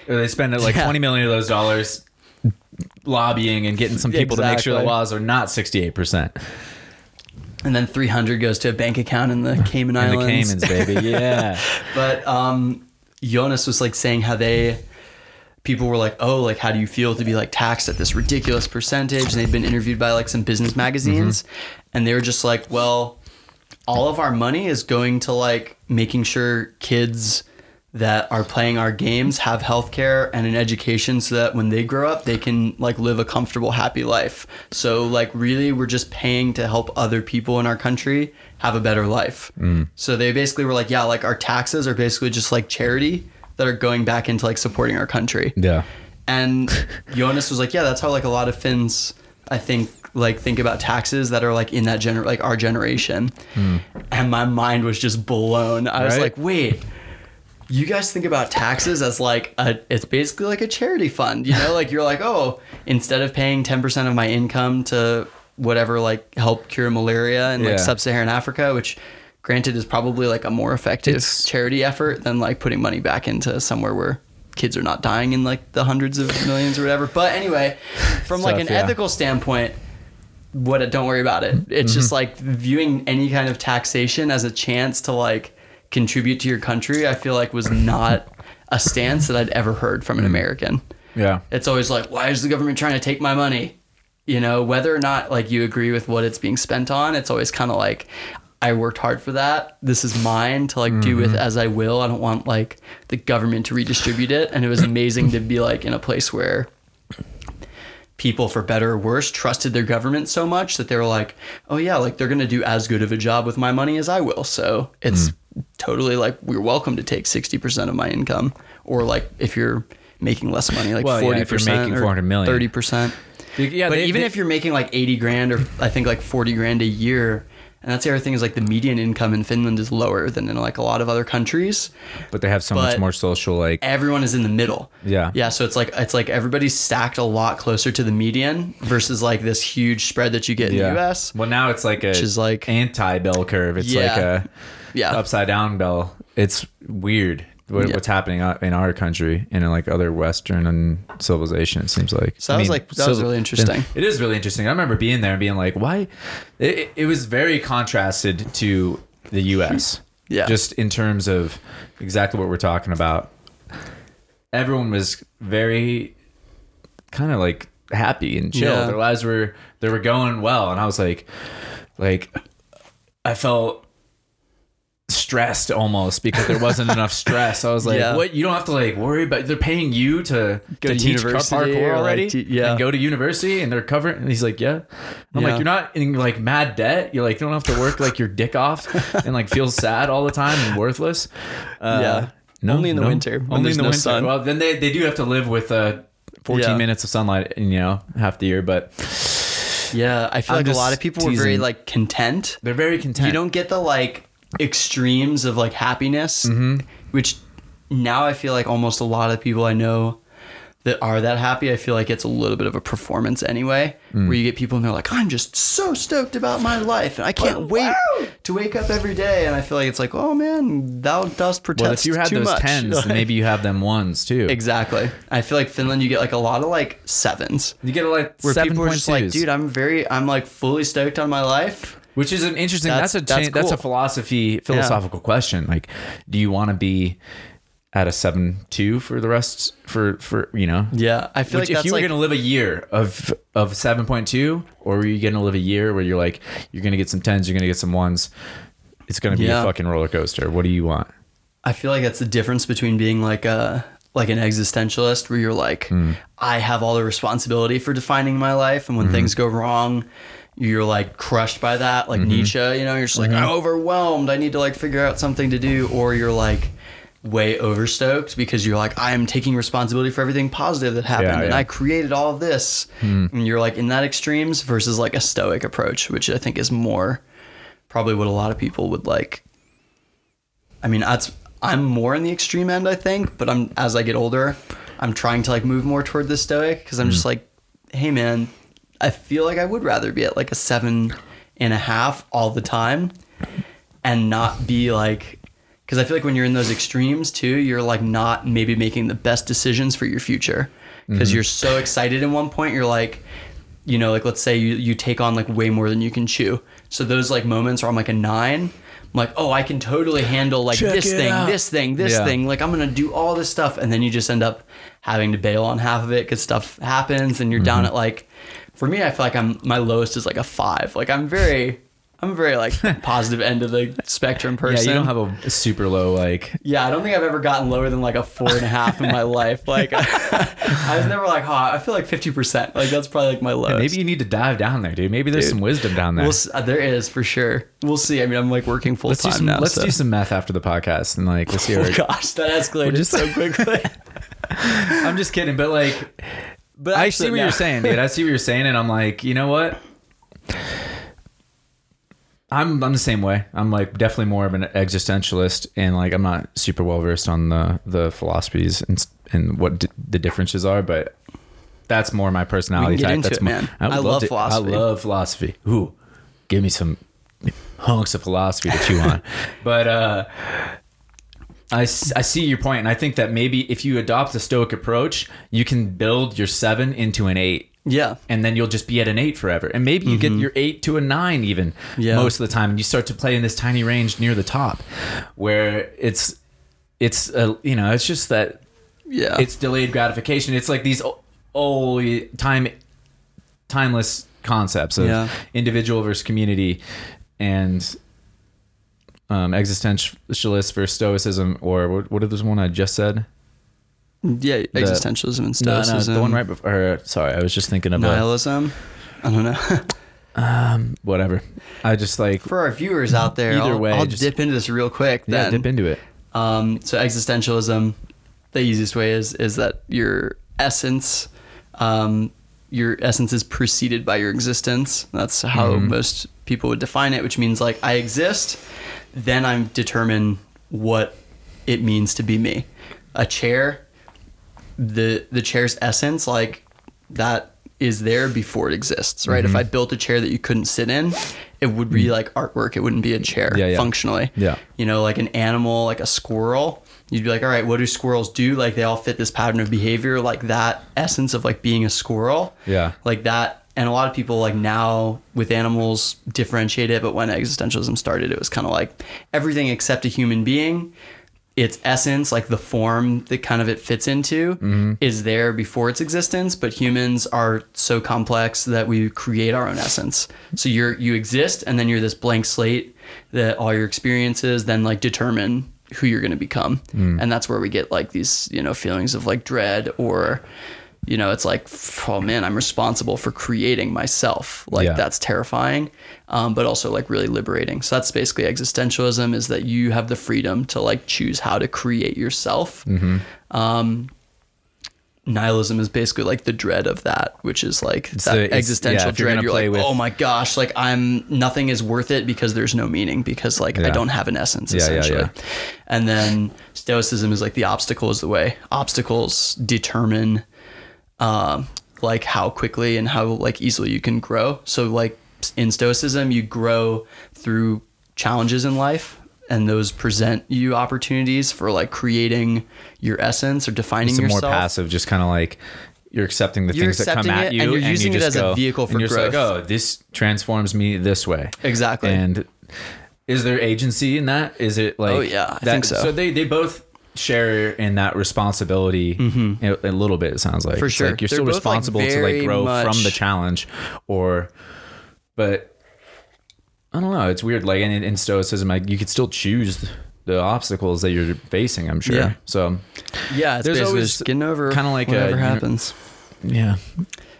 Or they spend like Yeah. twenty million of those dollars lobbying and getting some people to make sure the laws are not sixty-eight percent. and then 300 goes to a bank account in the Cayman In the Islands. Caymans, baby. Yeah. But um, Jonas was like saying how they people were like, "Oh, like how do you feel to be like taxed at this ridiculous percentage?" And they'd been interviewed by like some business magazines, mm-hmm. and they were just like, "Well, all of our money is going to like making sure kids." that are playing our games have healthcare and an education so that when they grow up they can like live a comfortable happy life. So like really we're just paying to help other people in our country have a better life. Mm. So they basically were like yeah like our taxes are basically just like charity that are going back into like supporting our country Yeah. and Jonas was like, yeah, that's how like a lot of Finns, I think, like think about taxes that are like in that gener like our generation. Hmm. And my mind was just blown. I was like, wait, you guys think about taxes as like a, it's basically like a charity fund, you know? like you're like, oh, instead of paying 10% of my income to whatever, like help cure malaria in Yeah. like sub-Saharan Africa, which granted is probably like a more effective It's- charity effort than like putting money back into somewhere where kids are not dying in like the hundreds of millions or whatever. But anyway, from like an yeah. ethical standpoint, what don't worry about it. It's just mm-hmm. like viewing any kind of taxation as a chance to like contribute to your country, I feel like was not a stance that I'd ever heard from an mm-hmm. American. Yeah. It's always like, why is the government trying to take my money? You know, whether or not like you agree with what it's being spent on, it's always kind of like, I worked hard for that. This is mine to like do with mm-hmm. as I will. I don't want like the government to redistribute it. And it was amazing to be like in a place where people, for better or worse, trusted their government so much that they were like, oh yeah, like they're gonna do as good of a job with my money as I will. So it's mm. totally like we're welcome to take sixty percent of my income, or like if you're making less money, like Well, yeah, forty if you're making or 400 million. thirty percent. Yeah. But they- even they- if you're making like 80 grand or I think like 40 grand a year, and that's the other thing is like the median income in Finland is lower than in like a lot of other countries. but they have so much more social like. Everyone is in the middle. Yeah. Yeah. So it's like it's like everybody's stacked a lot closer to the median versus like this huge spread that you get in Yeah. the US. Well, now it's like a Which is like- anti bell curve. It's like a Yeah. upside down bell. It's weird what, Yeah. what's happening in our country and in like other Western and civilization. It seems like. So that was, like- that was really interesting. It is really interesting. I remember being there and being like, why? It, it- it was very contrasted to the U.S. Yeah. Just in terms of exactly what we're talking about. Everyone was very kind of like happy and chill. Yeah. Their lives were they were going well, and I was like, like I felt stressed almost because there wasn't enough stress. I was like, Yeah. what? You don't have to like worry about. They're paying you to Go to, to teach university parkour like, already. te- yeah. and go to university, and they're covering. And he's like, yeah. I'm Yeah. like, you're not in like mad debt. You're like, you don't have to work like your dick off and like feel sad all the time and worthless. Uh, Yeah. Only in the winter, when Only in the no winter. sun. Well, then they, they do have to live with uh, 14 Yeah. minutes of sunlight, you know, half the year. But Yeah, I feel I'm like a lot of people were very like content. They're very content. You don't get the like extremes of like happiness, Mm-hmm. which now I feel like almost a lot of people I know that are that happy, I feel like it's a little bit of a performance anyway, Mm. where you get people and they're like, I'm just so stoked about my life and I can't wait to wake up every day. And I feel like it's like, oh man, thou dost protest well, if you had too those much. tens, Like- then maybe you have them ones too. Exactly. I feel like Finland, you get like a lot of like sevens. You get like Where seven people are point just like, dude, I'm very, I'm like fully stoked on my life. Which is an interesting. That's- That's, a that's cha- that's a cool. philosophy philosophical question. Like, do you want to be at a seven two for the rest for for you know? Yeah, I feel Which like if you were like, gonna live a year of of seven point two, or were you gonna live a year where you're like you're gonna get some tens, you're gonna get some ones. It's gonna be Yeah. a fucking roller coaster. What do you want? I feel like that's the difference between being like a like an existentialist where you're like Hmm. I have all the responsibility for defining my life and when Mm-hmm. things go wrong you're like crushed by that like Mm-hmm. Nietzsche you know you're just like mm-hmm. I'm overwhelmed I need to like figure out something to do or you're like way overstoked because you're like I am taking responsibility for everything positive that happened Yeah, and yeah. I created all of this hmm. and you're like in that extremes versus like a stoic approach which I think is more probably what a lot of people would like I mean, that's I'm more in the extreme end, I think. But I'm as I get older, I'm trying to like move more toward the stoic because I'm hmm. just like, hey man, I feel like I would rather be at like a seven and a half all the time, and not be like, because I feel like when you're in those extremes too, you're like not maybe making the best decisions for your future because you're so excited in one point, you're like. You know, like let's say you, you take on like way more than you can chew. So those like moments where I'm like a nine, I'm like, oh, I can totally handle like Check this thing, out. this thing, this Yeah. thing. Like I'm gonna do all this stuff, and then you just end up having to bail on half of it because stuff happens, and you're down Mm-hmm. at like. For me, I feel like I'm my lowest is like a five. Like I'm very, I'm very like positive end of the spectrum person. Yeah, you don't have a super low like. Yeah, I don't think I've ever gotten lower than like a four and a half in my life. Like I was never like, oh, I feel like fifty percent. Like that's probably like my lowest. Maybe you need to dive down there, dude. Maybe there's Dude. some wisdom down there. We'll, uh, there is for sure. We'll see. I mean, I'm like working full let's do time some. now. let's so. do some meth after the podcast and like let's see. Our, Oh gosh, that escalated just- so quickly. I'm just kidding, but like But I see what no. you're saying, dude. I see what you're saying, and I'm like, you know what? I'm I'm the same way. I'm like definitely more of an existentialist, and like I'm not super well versed on the the philosophies and and what d- the differences are, but that's more my personality We can get type. that's it, my- man. would I love to- philosophy. I love philosophy. Ooh, give me some hunks of philosophy to chew on. but uh, I, I see your point, and I think that maybe if you adopt the Stoic approach, you can build your seven into an eight. Yeah. And then you'll just be at an eight forever. And maybe you get your eight to a nine even Mm-hmm. Yeah. most of the time. And you start to play in this tiny range near the top where it's, it's, uh, you know, it's just that Yeah. it's delayed gratification. It's like these old time, timeless concepts of Yeah. individual versus community and um, existentialist versus stoicism, or what, what is the one I just said? yeah. Existentialism and stoicism. No, no, the one right before. Or, sorry, I was just thinking of a, Nihilism. I don't know. whatever. I just like For our viewers out there, Either I'll, way, I'll just- dip into this real quick. yeah, Then. dip into it. Um, so existentialism, the easiest way is is that your essence, um, your essence is preceded by your existence. That's how Mm-hmm. most people would define it, which means like I exist, then I'm determine what it means to be me. A chair, the the chair's essence, like that is there before it exists, right? Mm-hmm. If I built a chair that you couldn't sit in, it would be like artwork. It wouldn't be a chair Mm. Yeah, yeah. functionally Yeah. you know, like an animal, like a squirrel, you'd be like, all right, what do squirrels do? Like they all fit this pattern of behavior, like that essence of like being a squirrel. Yeah. Like that. And a lot of people like now with animals differentiate it, but when existentialism started, it was kind of like everything except a human being. Its essence, like the form that kind of it fits into, mm-hmm. is there before its existence. But humans are so complex that we create our own essence. So you're you exist, and then you're this blank slate that all your experiences then like determine who you're going to become, mm. and that's where we get like these you know feelings of like dread or you know, it's like, oh man, I'm responsible for creating myself. Like Yeah. that's terrifying, um, but also like really liberating. So that's basically existentialism is that you have the freedom to like choose how to create yourself. Um, nihilism is basically like the dread of that, which is like that the- existential yeah, dread. You're like, with- oh my gosh, like I'm nothing is worth it because there's no meaning because like I don't have an essence Yeah, yeah, essentially. yeah. And then stoicism is like the obstacle is the way. Obstacles determine um, like how quickly and how like easily you can grow. So like in stoicism, you grow through challenges in life, and those present you opportunities for like creating your essence or defining It's a more passive, just kind of like you're accepting the You're things that come accepting at you, and you're using you it as a go- vehicle and for you're just like, growth. oh, this transforms me this way. Exactly. And is there agency in that? Is it like? Oh, yeah, I that- think so. So they they both share in that responsibility a, a little bit. It sounds like Mm-hmm. For It's sure. like you're They're still both, like, responsible to like grow from the challenge, or but I don't know. It's weird. Like in, in stoicism, like you could still choose the obstacles that you're facing. I'm sure. Yeah. So yeah, it's There's always getting over kinda like a- whatever you know- happens. yeah,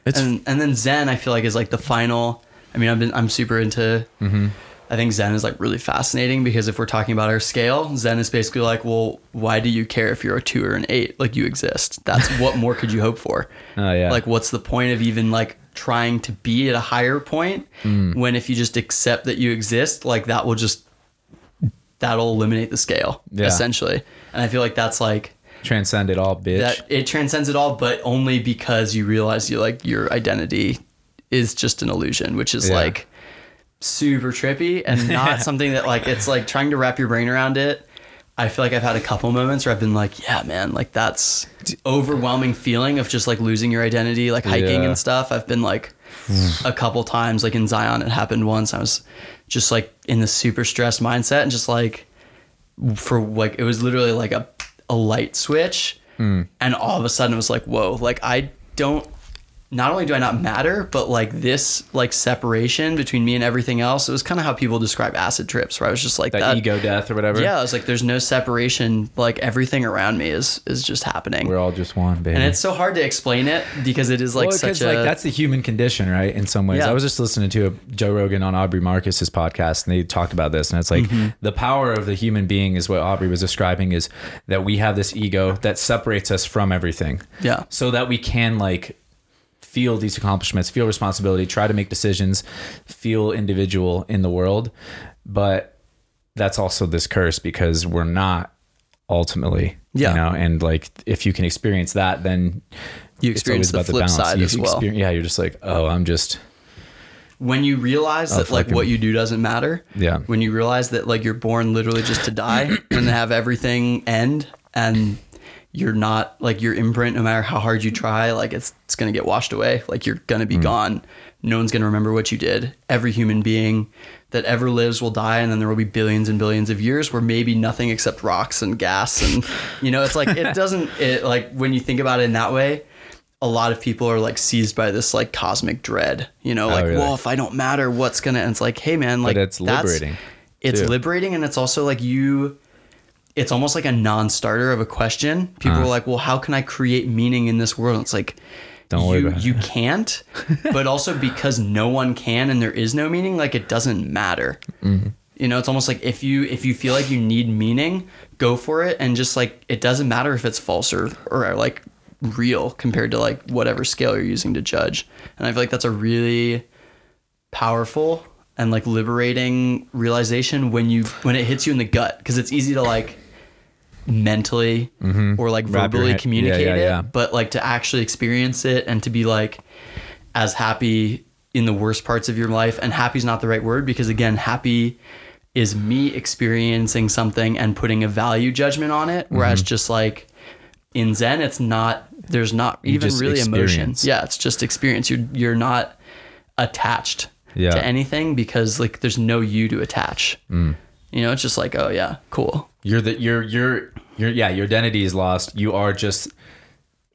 it's and and then Zen, I feel like is like the final. I mean, I've been I'm super into. Mm-hmm. I think Zen is like really fascinating because if we're talking about our scale, Zen is basically like, well, why do you care if you're a two or an eight? Like you exist. That's what more could you hope for? Oh, yeah. Like, what's the point of even like trying to be at a higher point Mm. when if you just accept that you exist, like that will just that'll eliminate the scale Yeah. essentially. And I feel like that's like transcend it all, bitch. that it transcends it all, but only because you realize you like your identity is just an illusion, which is Yeah. like super trippy and not something that like it's like trying to wrap your brain around it. I feel like I've had a couple moments where I've been like, yeah, man, like that's overwhelming feeling of just like losing your identity, like hiking Yeah. and stuff. I've been like a couple times, like in Zion, it happened once. I was just like in the super stressed mindset and just like for like it was literally like a a light switch hmm. and all of a sudden it was like whoa like i don't not only do i not matter but like this like separation between me and everything else it was kind of how people describe acid trips where i was just like that, that, ego death or whatever. yeah i was like there's no separation like everything around me is is just happening we're all just one, baby. and it's so hard to explain it because it is like well, such a like that's the human condition, right? In some ways, Yeah. I was just listening to a Joe Rogan on Aubrey Marcus's podcast, and they talked about this, and it's like Mm-hmm. the power of the human being is what Aubrey was describing is that we have this ego that separates us from everything, yeah so that we can like feel these accomplishments, feel responsibility, try to make decisions, feel individual in the world, but that's also this curse because we're not ultimately, Yeah. you know, and like if you can experience that, then you experience the about flip side You as well yeah, you're just like, oh, I'm just when you realize oh, that like what you do doesn't matter Yeah. when you realize that like you're born literally just to die and have everything end and you're not like your imprint no matter how hard you mm-hmm. try like it's it's going to get washed away like you're going to be mm. gone no one's going to remember what you did every human being that ever lives will die and then there will be billions and billions of years where maybe nothing except rocks and gas and you know it's like it doesn't it like when you think about it in that way a lot of people are like seized by this like cosmic dread you know oh, like Oh, really? well if i don't matter what's gonna and it's like hey man like but it's liberating. it's too. liberating and it's also like you it's almost like a non-starter of a question people Uh-huh. are like well how can i create meaning in this world it's like Don't worry you, about you it. can't but also because no one can and there is no meaning like it doesn't matter Mm-hmm. you know it's almost like if you if you feel like you need meaning go for it and just like it doesn't matter if it's false or or like real compared to like whatever scale you're using to judge and i feel like that's a really powerful and like liberating realization when you when it hits you in the gut because it's easy to like mentally or like Mm-hmm. Wrap your verbally head- communicate yeah, yeah, it but like to actually experience it and to be like as happy in the worst parts of your life and happy is not the right word because again happy is me experiencing something and putting a value judgment on it whereas Mm-hmm. just like in zen it's not there's not even really emotions. yeah it's just experience you're you're not attached Yeah. to anything because like there's no you to attach Mm. You know it's just like oh yeah cool You're the you're you're you're yeah, your identity is lost. You are just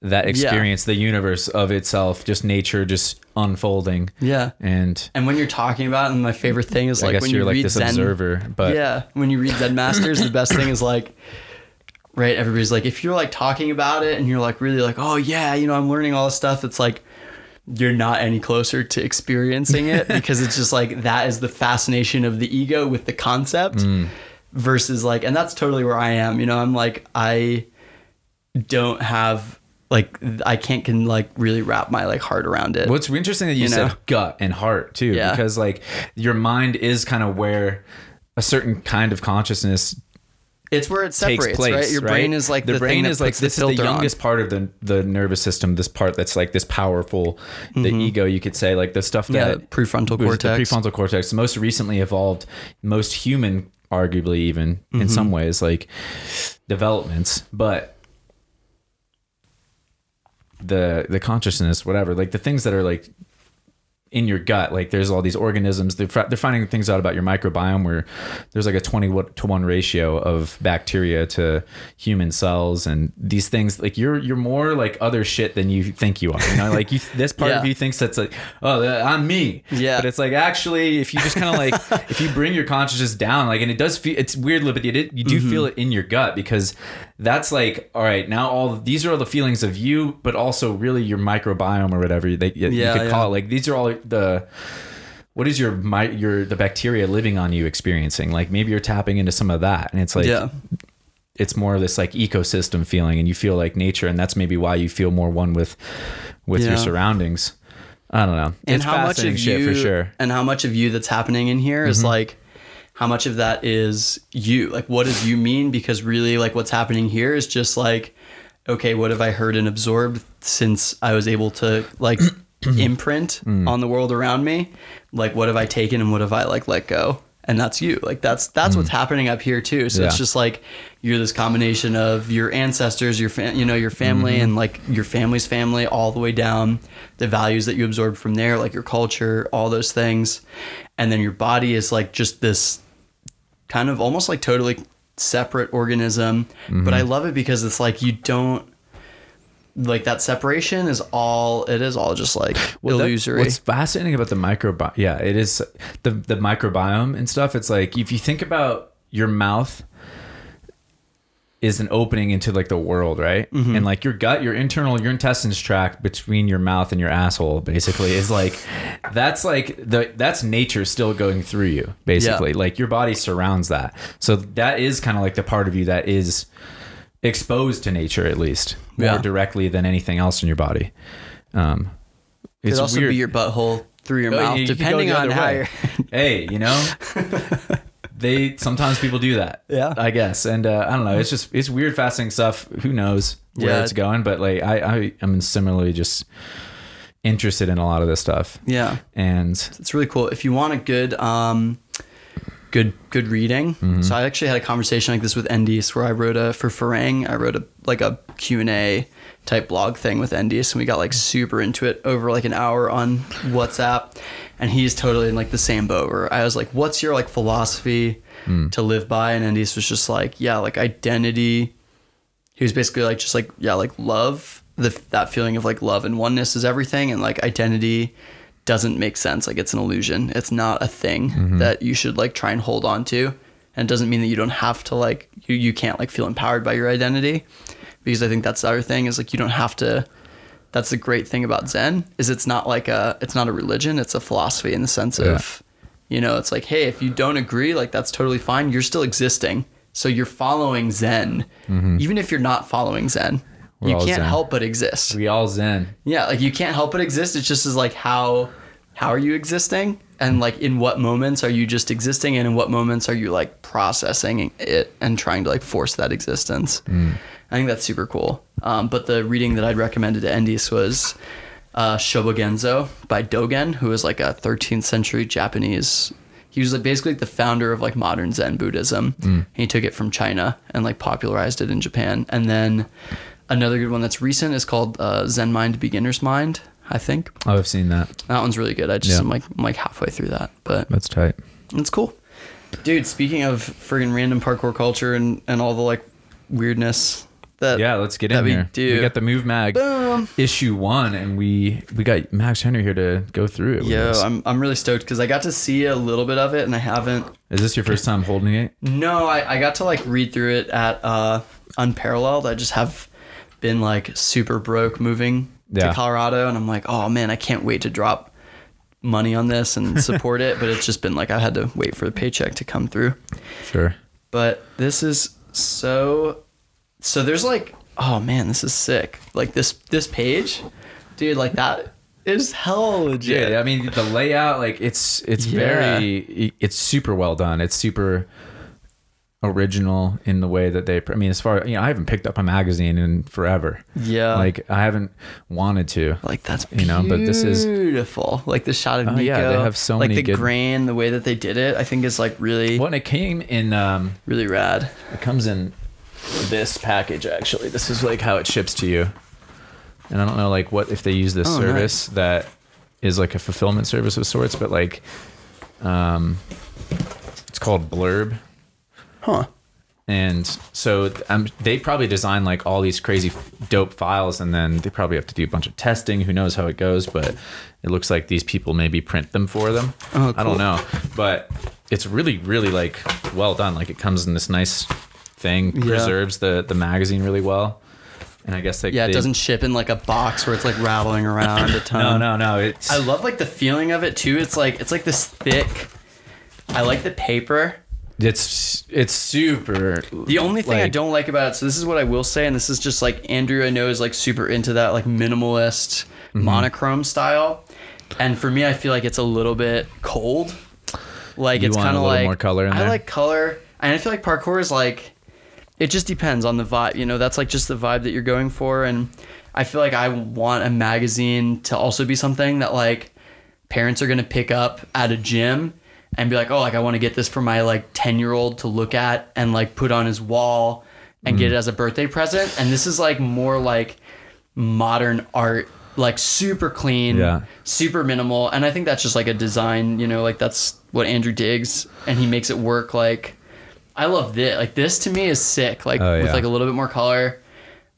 that experience, the universe of itself, just nature just unfolding. yeah And and when you're talking about it, and my favorite thing is I like guess when you're you like read this Zen, observer, but yeah, when you read Zen Masters, the best thing is like, right? Everybody's like, if you're like talking about it and you're like really like, oh yeah, you know, I'm learning all this stuff. It's like you're not any closer to experiencing it because it's just like that is the fascination of the ego with the concept Mm. versus like, and that's totally where I am. You know, I'm like I don't have like I can't can like really wrap my like heart around it. What's interesting that you, You said know? gut and heart too, Yeah. because like your mind is kind of where a certain kind of consciousness it's where it separates, place. right? Your brain is like the, brain thing is that like this the is the filter on. youngest part of the the nervous system. This part that's like this powerful, the ego, you could say, like the stuff Mm-hmm. Yeah, that prefrontal was the cortex. prefrontal cortex, most recently evolved, most human, arguably even Mm-hmm. in some ways, like developments, but the the consciousness, whatever, like the things that are like in your gut like there's all these organisms they're, they're finding things out about your microbiome where there's like a 20 to 1 ratio of bacteria to human cells and these things like you're you're more like other shit than you think you are you know? Like you this part of you thinks that's like oh i'm me. Yeah. but it's like actually if you just kind of like if you bring your consciousness down like and it does feel it's weird but you, did, you do feel mm-hmm. it in your gut because that's like all right now all these are all the feelings of you but also really your microbiome or whatever they, Yeah, you could call it. like these are all the what is your my your the bacteria living on you experiencing? Like maybe you're tapping into some of that and it's like yeah. it's more of this like ecosystem feeling and you feel like nature and that's maybe why you feel more one with with your surroundings. I don't know. And it's how much of shit you for sure. Mm-hmm. and how much of you that's happening in here is like how much of that is you? Like what does you mean? Because really like what's happening here is just like okay what have i heard and absorbed since i was able to like imprint Mm. on the world around me like what have i taken and what have i like let go and that's you like that's that's what's happening up here too so it's Mm. Just like you're this combination of your ancestors your fam- you know your family Mm-hmm. and like your family's family all the way down the values that you absorbed from there like your culture all those things and then your body is like just this kind of almost like totally separate organism Mm-hmm. but i love it because it's like you don't like that separation is all it is all just like Well, that- illusory what's fascinating about the microbiome, yeah, it is the the microbiome and stuff. It's like if you think about your mouth is an opening into like the world, right? Mm-hmm. And like your gut, your internal, your intestines tract between your mouth and your asshole, basically, is like that's like the that's nature still going through you, basically. Like your body surrounds that, so that is kind of like the part of you that is exposed to nature at least more Yeah. directly than anything else in your body. Um, it it's could also weird. be your butthole through your Oh, mouth you depending on how you're hey, you know, they sometimes people do that. Yeah. I guess, and uh, I don't know. It's just it's weird, fascinating stuff. Who knows where Yeah. it's going? But like, I I am similarly just interested in a lot of this stuff, yeah and it's really cool if you want a good um good good reading Mm-hmm. so i actually had a conversation like this with endies where i wrote a for farang i wrote a like a q&a type blog thing with endies and we got like super into it over like an hour on whatsapp and he's totally in like the same boat where i was like what's your like philosophy Mm. to live by and endies was just like yeah like identity he was basically like just like yeah like love the that feeling of like love and oneness is everything and like identity doesn't make sense. Like it's an illusion. It's not a thing mm-hmm. that you should like try and hold on to. And it doesn't mean that you don't have to like you, you can't like feel empowered by your identity. Because i think that's the other thing is like you don't have to that's the great thing about zen is it's not like a it's not a religion. It's a philosophy in the sense of you know it's like hey if you don't agree like that's totally fine. You're still existing. So you're following zen. Mm-hmm. Even if you're not following zen We're you can't Zen. help but exist we all zen. yeah, like you can't help but exist. It's just as like how how are you existing, and like in what moments are you just existing, and in what moments are you like processing it and trying to like force that existence. I think that's super cool. Um, but the reading that I'd recommended to Endies was uh, Shobogenzo by Dogen, who was like a 13th century Japanese. He was like basically the founder of like modern Zen Buddhism. And he took it from China and like popularized it in Japan. And then another good one that's recent is called uh, Zen Mind Beginner's Mind. I think Oh, I've seen that. that one's really good. I just Yeah. am like I'm like halfway through that, but That's tight. it's cool. Dude, speaking of friggin' random parkour culture and, and all the like weirdness that Yeah, let's get in we here. do. We got the Move Mag Boom. issue one, and we we got Max Henry here to go through it. Yeah, I'm I'm really stoked because I got to see a little bit of it and I haven't. Is this your first time holding it? No, I, I got to like read through it at uh, Unparalleled. I just have been like super broke moving Yeah. to Colorado, and I'm like, oh man, I can't wait to drop money on this and support it. But it's just been like I had to wait for the paycheck to come through. Sure. But this is so. So there's like oh man, this is sick. Like this this page, dude, like that is hell legit. Yeah, I mean the layout, like it's it's Yeah. very it's super well done. It's super original in the way that they. I mean, as far you know, I haven't picked up a magazine in forever. Yeah. like I haven't wanted to. Like that's You know, but this is- beautiful. Like the shot of Oh, Nico. yeah, they have so like many the good- grain, the way that they did it. I think is like really, When it came in, um, really rad. it comes in this package. Actually, this is like how it ships to you. And I don't know, like what if they use this Oh, service that is like a fulfillment service of sorts, but like, um, it's called Blurb. Huh. And so um, they probably design like all these crazy dope files, and then they probably have to do a bunch of testing. Who knows how it goes? But it looks like these people maybe print them for them. Oh, I don't know, but it's really, really like well done. Like it comes in this nice thing, Yeah. preserves the the magazine really well, and I guess like Yeah, it they- doesn't ship in like a box where it's like rattling around a ton. No, no, no. It's I love like the feeling of it too. It's like it's like this thick. I like the paper. It's it's super. The only thing I don't like about it, so this is what I will say, and this is just like Andrew I know is like super into that like minimalist Mm-hmm. monochrome style. And for me I feel like it's a little bit cold. Like it's kind of like more color in I there? like color. And I feel like parkour is like it just depends on the vibe, you know, that's like just the vibe that you're going for and I feel like I want a magazine to also be something that like parents are going to pick up at a gym and be like, "Oh, like I want to get this for my like 10-year-old to look at and like put on his wall and Mm. get it as a birthday present." And this is like more like modern art, like super clean, Yeah. super minimal, and I think that's just like a design, you know, like that's what Andrew digs and he makes it work like I love this. Like this to me is sick. Like Oh, with like a little bit more color.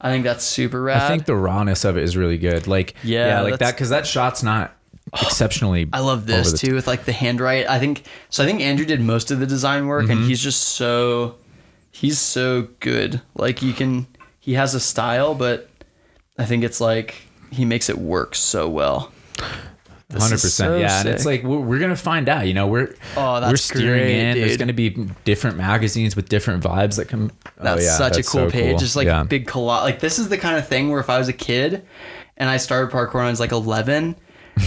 I think that's super rad. I think the rawness of it is really good. Like Yeah, yeah like that because that shot's not exceptionally. I love this too with like the handwrite. I think so. I think Andrew did most of the design work, Mm-hmm. and he's just so he's so good. Like you can he has a style, but I think it's like he makes it work so well. Hundred percent, so yeah, and it's like we're, we're gonna find out. You know, we're Oh, that's we're steering great, in. There's gonna be different magazines with different vibes that come. that's oh, yeah, such that's a cool so page. Just like yeah. big collage. Like this is the kind of thing where if I was a kid and I started parkour when I was like 11.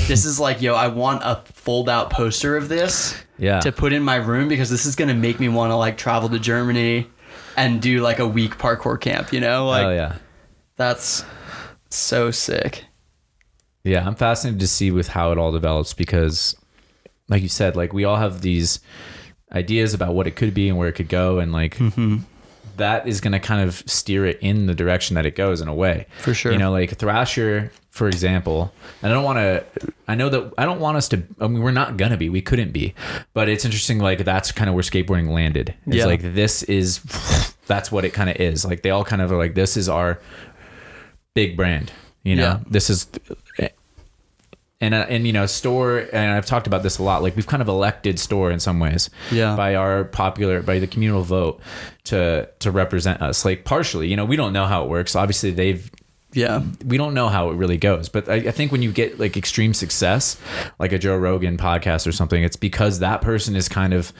This is like, yo, I want a fold out poster of this Yeah. to put in my room because this is gonna make me want to like travel to Germany and do like a week parkour camp. You know, like oh yeah, that's so sick. yeah. I'm fascinated to see with how it all develops because, like you said, like we all have these ideas about what it could be and where it could go, and like. Mm-hmm. That is going to kind of steer it in the direction that it goes in a way. For sure. You know, like Thrasher, for example. And I don't want to. I know that I don't want us to. I mean, we're not gonna be. We couldn't be. But it's interesting. Like that's kind of where skateboarding landed. It's Yeah. like this is. That's what it kind of is. Like they all kind of are like this is our big brand. You know, Yeah. this is. And, uh, and you know Storror and I've talked about this a lot like we've kind of elected Storror in some ways Yeah. by our popular by the communal vote to to represent us like partially you know we don't know how it works obviously they've Yeah. we don't know how it really goes but I, I think when you get like extreme success like a joe rogan podcast or something it's because that person is kind of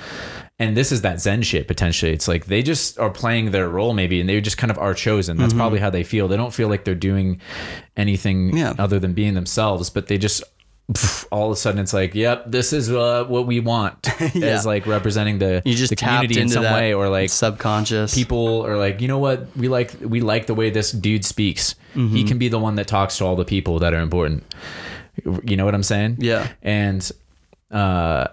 and this is that zen shit potentially it's like they just are playing their role maybe and they just kind of are chosen that's mm-hmm. probably how they feel they don't feel like they're doing anything Yeah. other than being themselves but they just pff, all of a sudden it's like yep this is uh, what we want Yeah. as like representing the, You just the community in some way or like subconscious people are like, you know what, we like we like the way this dude speaks. He Mm-hmm. can be the one that talks to all the people that are important. You know what I'm saying? Yeah. And uh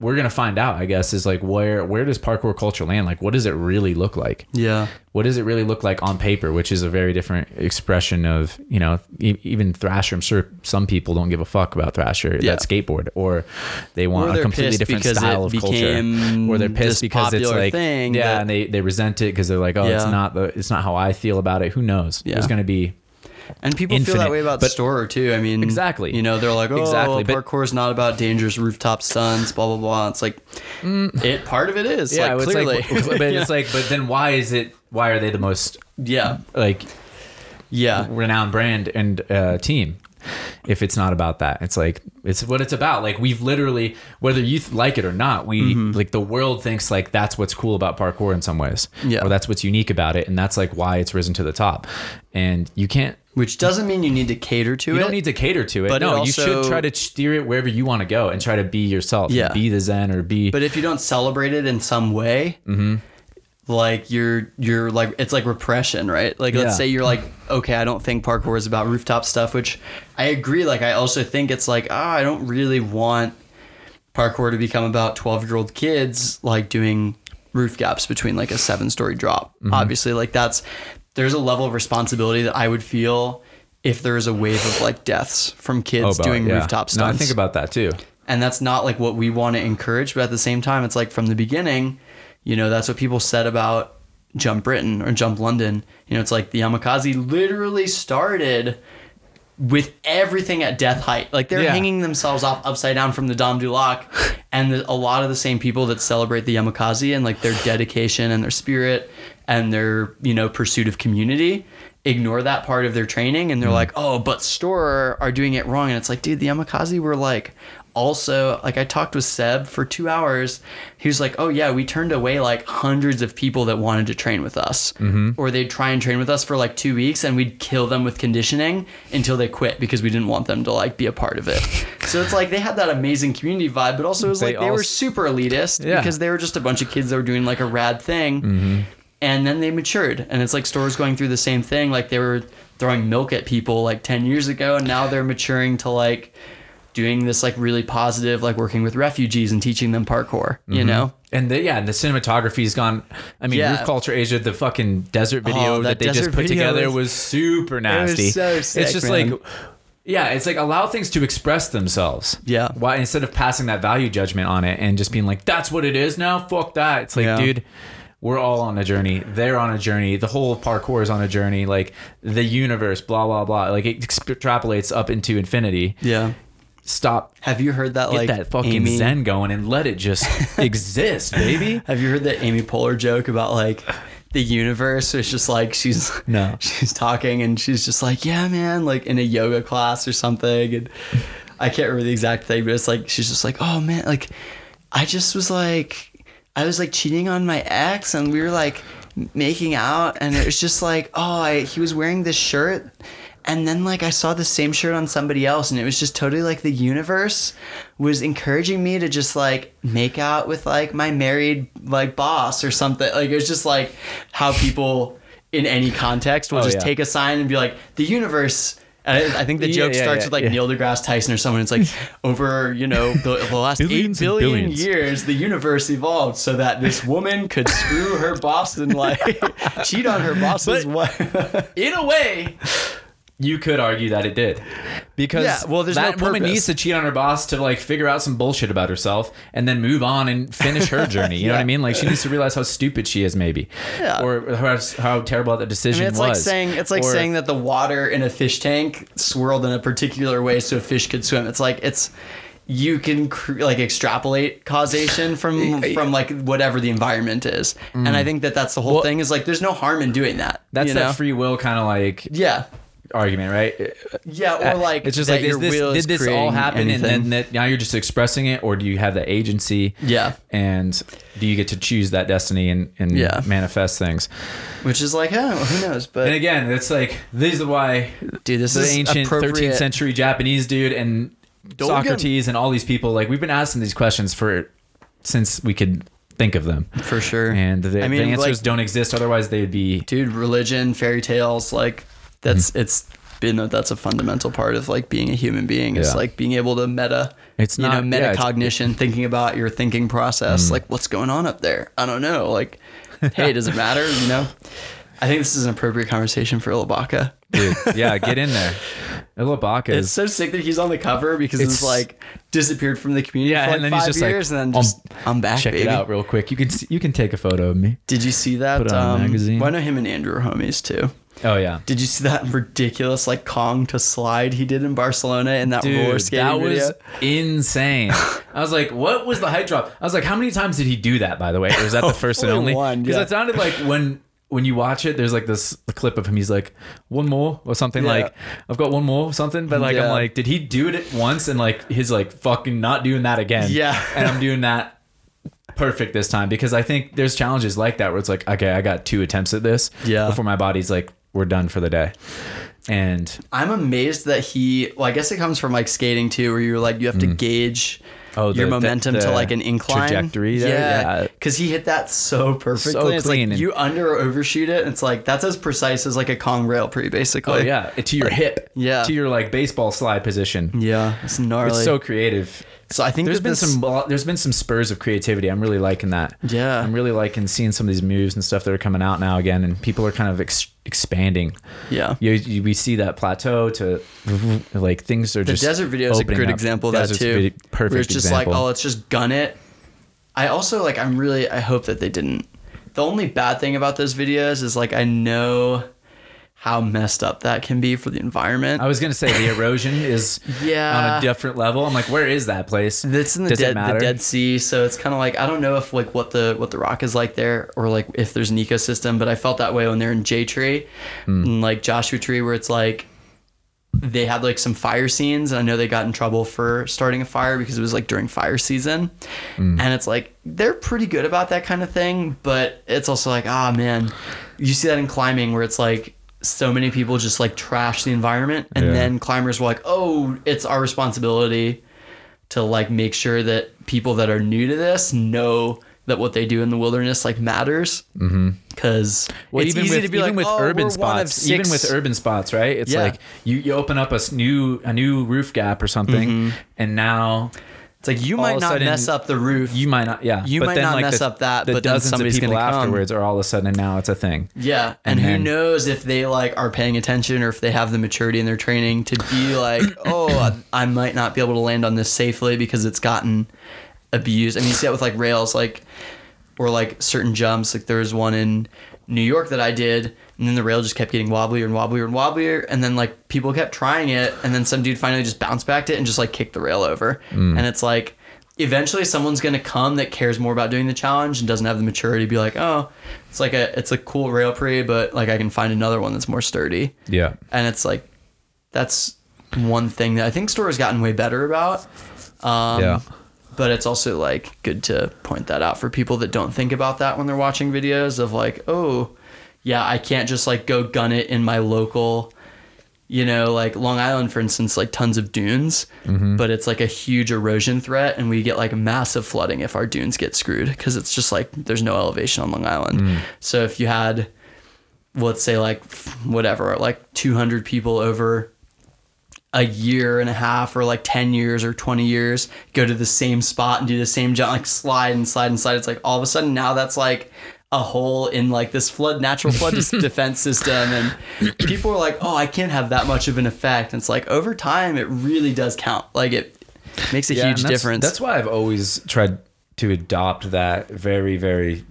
we're gonna find out, I guess, is like where where does parkour culture land? Like what does it really look like? Yeah. What does it really look like on paper, which is a very different expression of, you know, e- even Thrasher. I'm sure some people don't give a fuck about Thrasher, Yeah. that skateboard, or they want Or a completely different style of culture, or they're pissed because it's like, yeah, that- and they they resent it because they're like, oh, it's not the, it's not how I feel about it. Who knows? Yeah. There's gonna be And people feel that way about but- Storror too. I mean, Exactly. You know, they're like, oh, Exactly, but- parkour is not about dangerous rooftop stunts, blah blah blah. It's like, it part of it is. yeah, like, it's clearly. like, but Yeah. it's like, but then why is it? Why are they the most yeah, like yeah, renowned brand and uh, team? If it's not about that. It's like it's what it's about. Like we've literally, whether you th- like it or not, we like the world thinks like that's what's cool about parkour in some ways, Yeah. or that's what's unique about it, and that's like why it's risen to the top. And you can't. Which doesn't mean you need to cater to You it. You don't need to cater to it. But it no, you should try to steer it wherever you want to go and try to be yourself. Yeah. Be the Zen or be. But if you don't celebrate it in some way, Mm-hmm. Like you're you're like it's like repression, right? Like Yeah. let's say you're like, okay, I don't think parkour is about rooftop stuff, which I agree. Like I also think it's like, ah, I don't really want parkour to become about twelve year old kids like doing roof gaps between like a seven story drop. Mm-hmm. Obviously, like that's there's a level of responsibility that I would feel if there is a wave of like deaths from kids Oh, about- doing yeah. rooftop No, stunts I think about that too. and that's not like what we want to encourage but at the same time it's like from the beginning you know that's what people said about jump britain or jump london. You know it's like the yamakasi literally started with everything at death height. Like they're Yeah. hanging themselves off upside down from the Dame du Lac and the, a lot of the same people that celebrate the yamakasi and like their dedication and their spirit and their you know pursuit of community ignore that part of their training and they're hmm. like oh but Storror are doing it wrong. And it's like dude the yamakasi were like also like i talked with seb for two hours. He was like oh yeah we turned away like hundreds of people that wanted to train with us. Mm-hmm. Or they'd try and train with us for like two weeks and we'd kill them with conditioning until they quit because we didn't want them to like be a part of it. So it's like they had that amazing community vibe but also it was They like they were super elitist Yeah. because they were just a bunch of kids that were doing like a rad thing. Mm-hmm. And then they matured and it's like Storror's going through the same thing. Like they were throwing milk at people like 10 years ago and now they're maturing to like doing this like really positive like working with refugees and teaching them parkour you mm-hmm. know And the, yeah, and the cinematography's gone. I mean, Yeah. Roof Culture Asia, the fucking desert oh, video Oh, that, that they just put together was- was super nasty. so sick, it's just man. like, yeah, it's like allow things to express themselves. Yeah. Why instead of passing that value judgment on it and just being like, that's what it is now. Fuck that. It's like, Yeah. dude. We're all on a journey. They're on a journey. The whole parkour is on a journey. Like the universe, blah blah blah. Like it extrapolates up into infinity. yeah Stop. have you heard that Get like that fucking Amy, zen going and let it just exist, baby. have you heard that amy poehler joke about like the universe it's just like she's No. she's talking and she's just like yeah man like in a yoga class or something and i can't remember the exact thing but it's like she's just like oh man like i just was like i was like cheating on my ex and we were like making out and it was just like oh I, he was wearing this shirt and then like i saw the same shirt on somebody else and it was just totally like the universe was encouraging me to just like make out with like my married like boss or something like it was just like how people in any context will Oh, just yeah. take a sign and be like the universe and I, I think the joke yeah, starts yeah, with like. Neil deGrasse Tyson or someone. It's like over, you know, the, the last Billions eight and billion billions. years, the universe evolved so that this woman could screw her boss and like cheat on her boss's But- wife. in a way, you could argue that it did, because Yeah, well, there's that no woman needs to cheat on her boss to like figure out some bullshit about herself and then move on and finish her journey. You know what I mean? Like she needs to realize how stupid she is, maybe, Yeah. or how, how terrible that I decision mean, it's was. like saying it's like Or- saying that the water in a fish tank swirled in a particular way so a fish could swim. It's like it's you can cr- like extrapolate causation from from like whatever the environment is, and mm. I think that that's the whole thing. Is like there's no harm in doing that. that's you that know? free will kind of like yeah. Argument, right? Yeah, or uh, like it's just like, is this, did this all happen, and then that now you're just expressing it, or do you have the agency? Yeah. and do you get to choose that destiny and, and Yeah. manifest things? which is like, oh, who knows? But And again, it's like this is why dude, this the is ancient 13th century Japanese dude and Dogen. Socrates and all these people like we've been asking these questions for since we could think of them, for sure. and the, I mean, the answers like- don't exist. Otherwise, they'd be dude, religion, fairy tales, like that's Mm-hmm. it's been a, that's a fundamental part of like being a human being. Is Yeah. like being able to meta. It's you not- know yeah, it's- metacognition, thinking about your thinking process. Mm. Like what's going on up there? I don't know. Like, hey, does it matter? You know. I think this is an appropriate conversation for Ilabaka. dude. Yeah, get in there. Ilabaka It's so sick that he's on the cover because it's, It's- like disappeared from the community yeah, for like and then five he's just years, like, and then just "Um, I'm back. check baby. it out real quick. You can see, you can take a photo of me. Did you see that? Put on um, magazine. Well, I know him and Andrew are homies too. Oh yeah, Did you see that ridiculous like Kong to slide he did in Barcelona in that roller Dude, skating that video? was insane. I was like, what was the height drop? I was like, how many times did he do that, by the way? Or was that the first and only? one, Because yeah. it sounded like when when you watch it, there's like this clip of him. He's like, one more or something Yeah. like, I've got one more or something. But like, I'm like, did he do it once and like he's like fucking not doing that again? Yeah. and I'm doing that perfect this time because I think there's challenges like that where it's like, okay, I got two attempts at this. Yeah. before my body's like, we're done for the day, and I'm amazed that he. Well, I guess it comes from like skating too, where you're like you have to mm. gauge Oh, your momentum the- to like an incline trajectory there? Yeah, Yeah. because he hit that so perfectly. So it's clean like you under or overshoot it. And it's like that's as precise as like a Kong rail pre, basically. oh yeah, to your hip, Yeah. to your like baseball slide position. yeah, it's gnarly. It's so creative. So I think there's been this- some there's been some spurs of creativity. I'm really liking that. Yeah. I'm really liking seeing some of these moves and stuff that are coming out now again, and people are kind of ex- expanding. Yeah. You, you, we see that plateau to like things are just. The just desert video is a good up. example of that too. vid- perfect Where it's just example. like, oh, let's just gun it. I also like. I'm really. I hope that they didn't. The only bad thing about those videos is like I know how messed up that can be for the environment. I was gonna say the erosion is Yeah. on a different level. I'm like, where is that place? It's in the dead, the? Dead Sea, so it's kind of like I don't know if like what the what the rock is like there, or like if there's an ecosystem. But I felt that way when they're in J Tree, Hmm. and like Joshua Tree, where it's like they had like some fire scenes. And I know they got in trouble for starting a fire because it was like during fire season, Hmm. and it's like they're pretty good about that kind of thing. But it's also like, ah man, you see that in climbing where it's like. So many people just like trash the environment, and Yeah. then climbers were like, "Oh, it's our responsibility to like make sure that people that are new to this know that what they do in the wilderness like matters. Because Well, it's even easy with to be even like, with oh, urban we're one of spots, even with urban spots, right? It's Yeah. like you, you open up a new a new roof gap or something, Mm-hmm. and now it's like you all might not sudden, mess up the roof. you might not, yeah. You but might then not like mess the, up that, the but then dozens of somebody's people gonna come. afterwards are all of a sudden now it's a thing. yeah, and, And who then- knows if they like are paying attention or if they have the maturity in their training to be like, oh, I, I might not be able to land on this safely because it's gotten abused. I mean, you see that with like rails, like or like certain jumps. Like there was one in New York that I did, and then the rail just kept getting wobblier and wobblier and wobblier, and then like people kept trying it, and then some dude finally just bounced backed it and just like kicked the rail over, and it's like. Eventually, someone's gonna come that cares more about doing the challenge and doesn't have the maturity to be like, oh, it's like a it's a cool rail pre, but like I can find another one that's more sturdy Yeah. and it's like that's one thing that I think Storror has gotten way better about. Um, Yeah. But it's also like good to point that out for people that don't think about that when they're watching videos of like, oh, yeah, I can't just like go gun it in my local, you know, like Long Island, for instance, like tons of dunes, mm-hmm. but it's like a huge erosion threat, and we get like massive flooding if our dunes get screwed because it's just like there's no elevation on Long Island. Mm. So if you had let's say like whatever like 200 people over a year and a half or like 10 years or 20 years go to the same spot and do the same jump like slide and slide and slide it's like all of a sudden now that's like a hole in like this flood natural flood defense system and people are like oh i can't have that much of an effect and it's like over time it really does count like it makes a Yeah, huge that's, difference That's why I've always tried to adopt that very, very.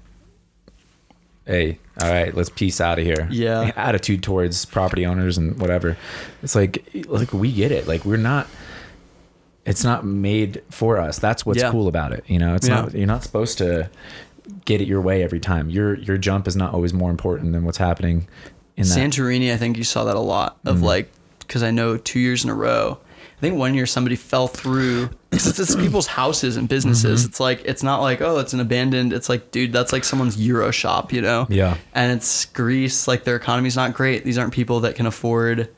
Hey, all right, let's peace out of here. Yeah. attitude towards property owners and whatever. It's like, like we get it. Like we're not. It's not made for us. That's what's Yeah. cool about it. You know, it's Yeah. not. You're not supposed to get it your way every time. Your your jump is not always more important than what's happening in that. Santorini, I think you saw that a lot of Mm-hmm. like because I know two years in a row. I think one year somebody fell through it's, it's people's houses and businesses. Mm-hmm. It's like it's not like oh it's an abandoned. It's like dude that's like someone's Euro shop, you know? Yeah. And it's Greece. Like their economy's not great. These aren't people that can afford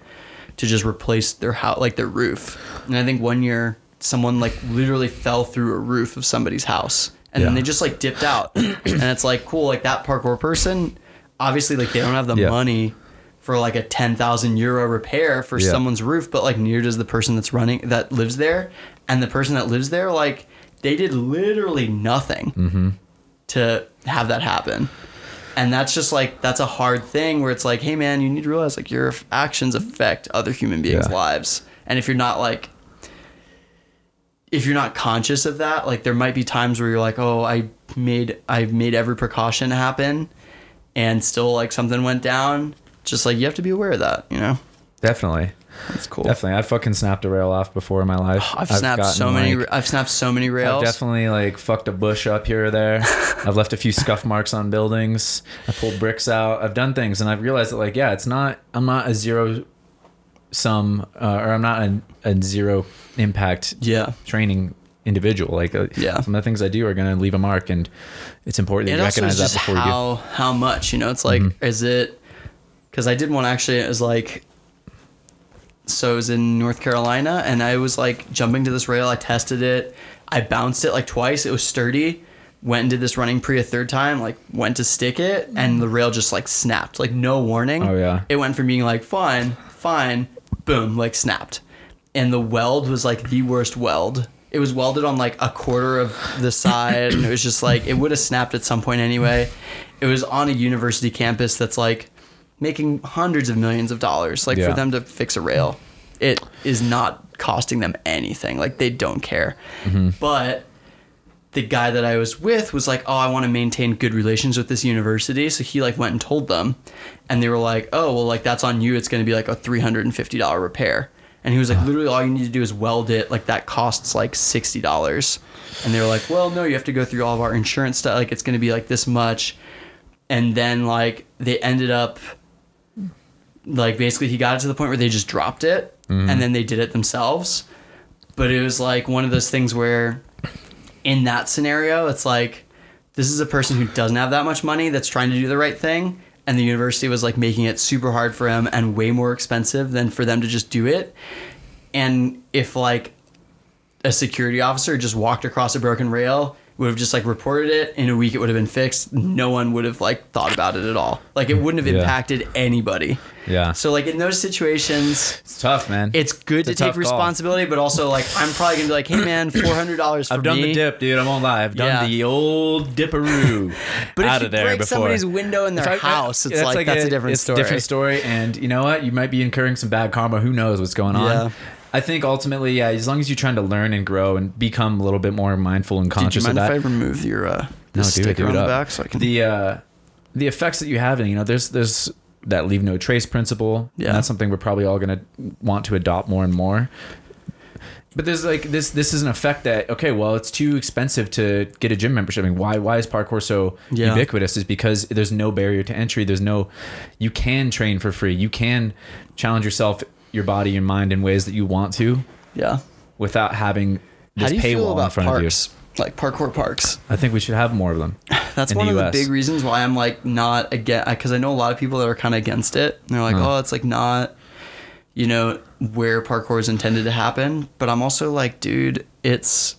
to just replace their house like their roof. And I think one year someone like literally fell through a roof of somebody's house and then they just like dipped out. and it's like cool like that parkour person obviously like they don't have the Yeah. money for like a 10,000 euro repair for Yeah. someone's roof but like neither does the person that's running that lives there and the person that lives there like they did literally nothing Mm-hmm. to have that happen and that's just like that's a hard thing where it's like hey man you need to realize like your actions affect other human beings Yeah. lives and if you're not like if you're not conscious of that like there might be times where you're like oh i made i've made every precaution happen and still like something went down just like you have to be aware of that you know Definitely. That's cool. Definitely, I fucking snapped a rail off before in my life. I've, snapped so many. like- I've snapped so many rails. I've definitely like fucked a bush up here or there. I've left a few scuff marks on buildings. I pulled bricks out. I've done things, and I've realized that like yeah, it's not. I'm not a zero sum, uh, or I'm not a, a zero impact yeah. training individual. Like uh, Yeah. some of the things I do are going to leave a mark, and it's important that It you recognize that before you do. how how much you know. It's like Mm-hmm. is it because I did one actually. It was like so it was in North Carolina, and I was like jumping to this rail. I tested it. I bounced it like twice. It was sturdy. Went and did this running pre a third time. Like went to stick it, and the rail just like snapped. Like no warning. Oh, yeah. It went from being like fine, fine, boom, like snapped, and the weld was like the worst weld. It was welded on like a quarter of the side, and it was just like it would have snapped at some point anyway. It was on a university campus that's like making hundreds of millions of dollars. Like Yeah. for them to fix a rail, it is not costing them anything. Like they don't care. Mm-hmm. But the guy that I was with was like, "Oh, I want to maintain good relations with this university." So he like went and told them, and they were like, "Oh, well, like that's on you. It's going to be like a three hundred and fifty dollar repair." And he was like, "Literally, all you need to do is weld it. Like that costs like sixty dollars." And they were like, "Well, no, you have to go through all of our insurance stuff. Like it's going to be like this much." And then like they ended up like basically he got it to the point where they just dropped it mm-hmm. and then they did it themselves but it was like one of those things where in that scenario it's like this is a person who doesn't have that much money that's trying to do the right thing and the university was like making it super hard for him and way more expensive than for them to just do it. And if like a security officer just walked across a broken rail would have just like reported it in a week it would have been fixed no one would have like thought about it at all like it wouldn't have Yeah. impacted anybody Yeah, so like in those situations it's tough, man. it's good It's to take tough call. responsibility but also like i'm probably gonna be like hey man $400 for I've done me the dip, dude. I'm on live. I've done Yeah. the old dipperoo but out if you of there break before. somebody's window in their house it's like, that's a, different it's story different story. And you know what? You might be incurring some bad karma. Who knows what's going on? Yeah. I think ultimately, yeah. As long as you're trying to learn and grow and become a little bit more mindful and Did you conscious mind of if that. i remove your uh No, sticker it on the up. back so i can the uh, the effects that you have, and you know, there's there's that leave no trace principle. Yeah. and that's something we're probably all gonna want to adopt more and more. But there's like this this is an effect that okay, well, it's too expensive to get a gym membership. I mean, why why is parkour so Yeah. ubiquitous? Is because there's no barrier to entry. There's no you can train for free. You can challenge yourself, your body, your mind in ways that you want to yeah without having how this do you feel paywall in about front parks of you. like parkour parks. I think we should have more of them. That's in one the of the big reasons why I'm like not against because I know a lot of people that are kind of against it. And they're like, Huh. oh, it's like not, you know, where parkour is intended to happen. But I'm also like, dude, it's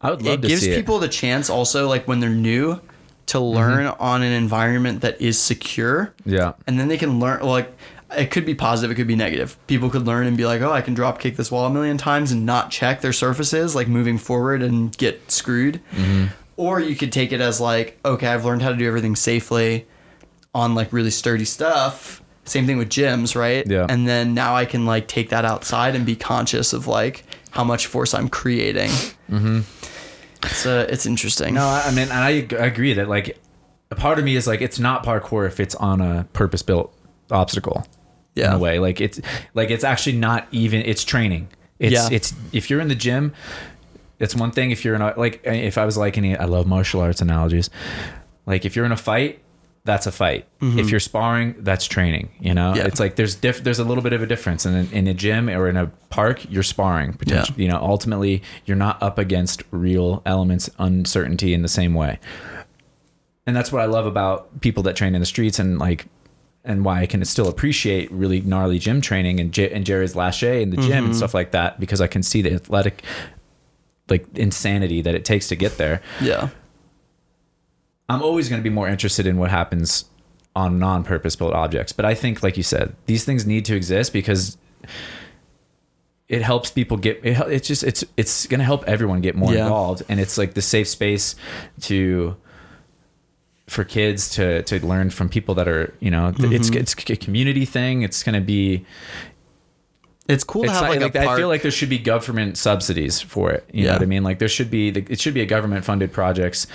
I would love it to gives see people the chance also like when they're new to mm-hmm. learn on an environment that is secure, it. Yeah. and then they can learn like. It could be positive, it could be negative. People could learn and be like, "Oh, I can drop kick this wall a million times and not check their surfaces, like moving forward and get screwed." Or you could take it as like, okay, I've learned how to do everything safely on like really sturdy stuff. Same thing with gyms, right? Yeah. And then now I can like take that outside and be conscious of like how much force I'm creating. Mm-hmm. It's uh, it's interesting. No, I I mean, and I I agree that like a part of me is like it's not parkour if it's on a purpose built obstacle. Yeah. In a way, like it's like it's actually not even. It's training. It's Yeah. it's if you're in the gym, it's one thing. If you're in a like if I was like any, I love martial arts analogies. Like if you're in a fight, that's a fight. If you're sparring, that's training. You know, Mm-hmm. Yeah. it's like there's diff- there's a little bit of a difference. And in, in a gym or in a park, you're sparring. Potentially, you know, ultimately, you're not up against real elements, uncertainty in the same way. And that's what I love about people that train in the streets and like. And why I can still appreciate really gnarly gym training and, J- and Jerry's lache in the gym Mm-hmm. and stuff like that because I can see the athletic, like insanity that it takes to get there. Yeah. I'm always going to be more interested in what happens on non-purpose built objects. But I think, like you said, these things need to exist because it helps people get. It, it's just it's it's going to help everyone get more Yeah. involved, and it's like the safe space to for kids to to learn from people that are you know it's Mm-hmm. it's a community thing. It's going to be. It's cool to have like, like. I feel like there should be government subsidies for it. You know what I mean? Like there should be it should be a government funded projects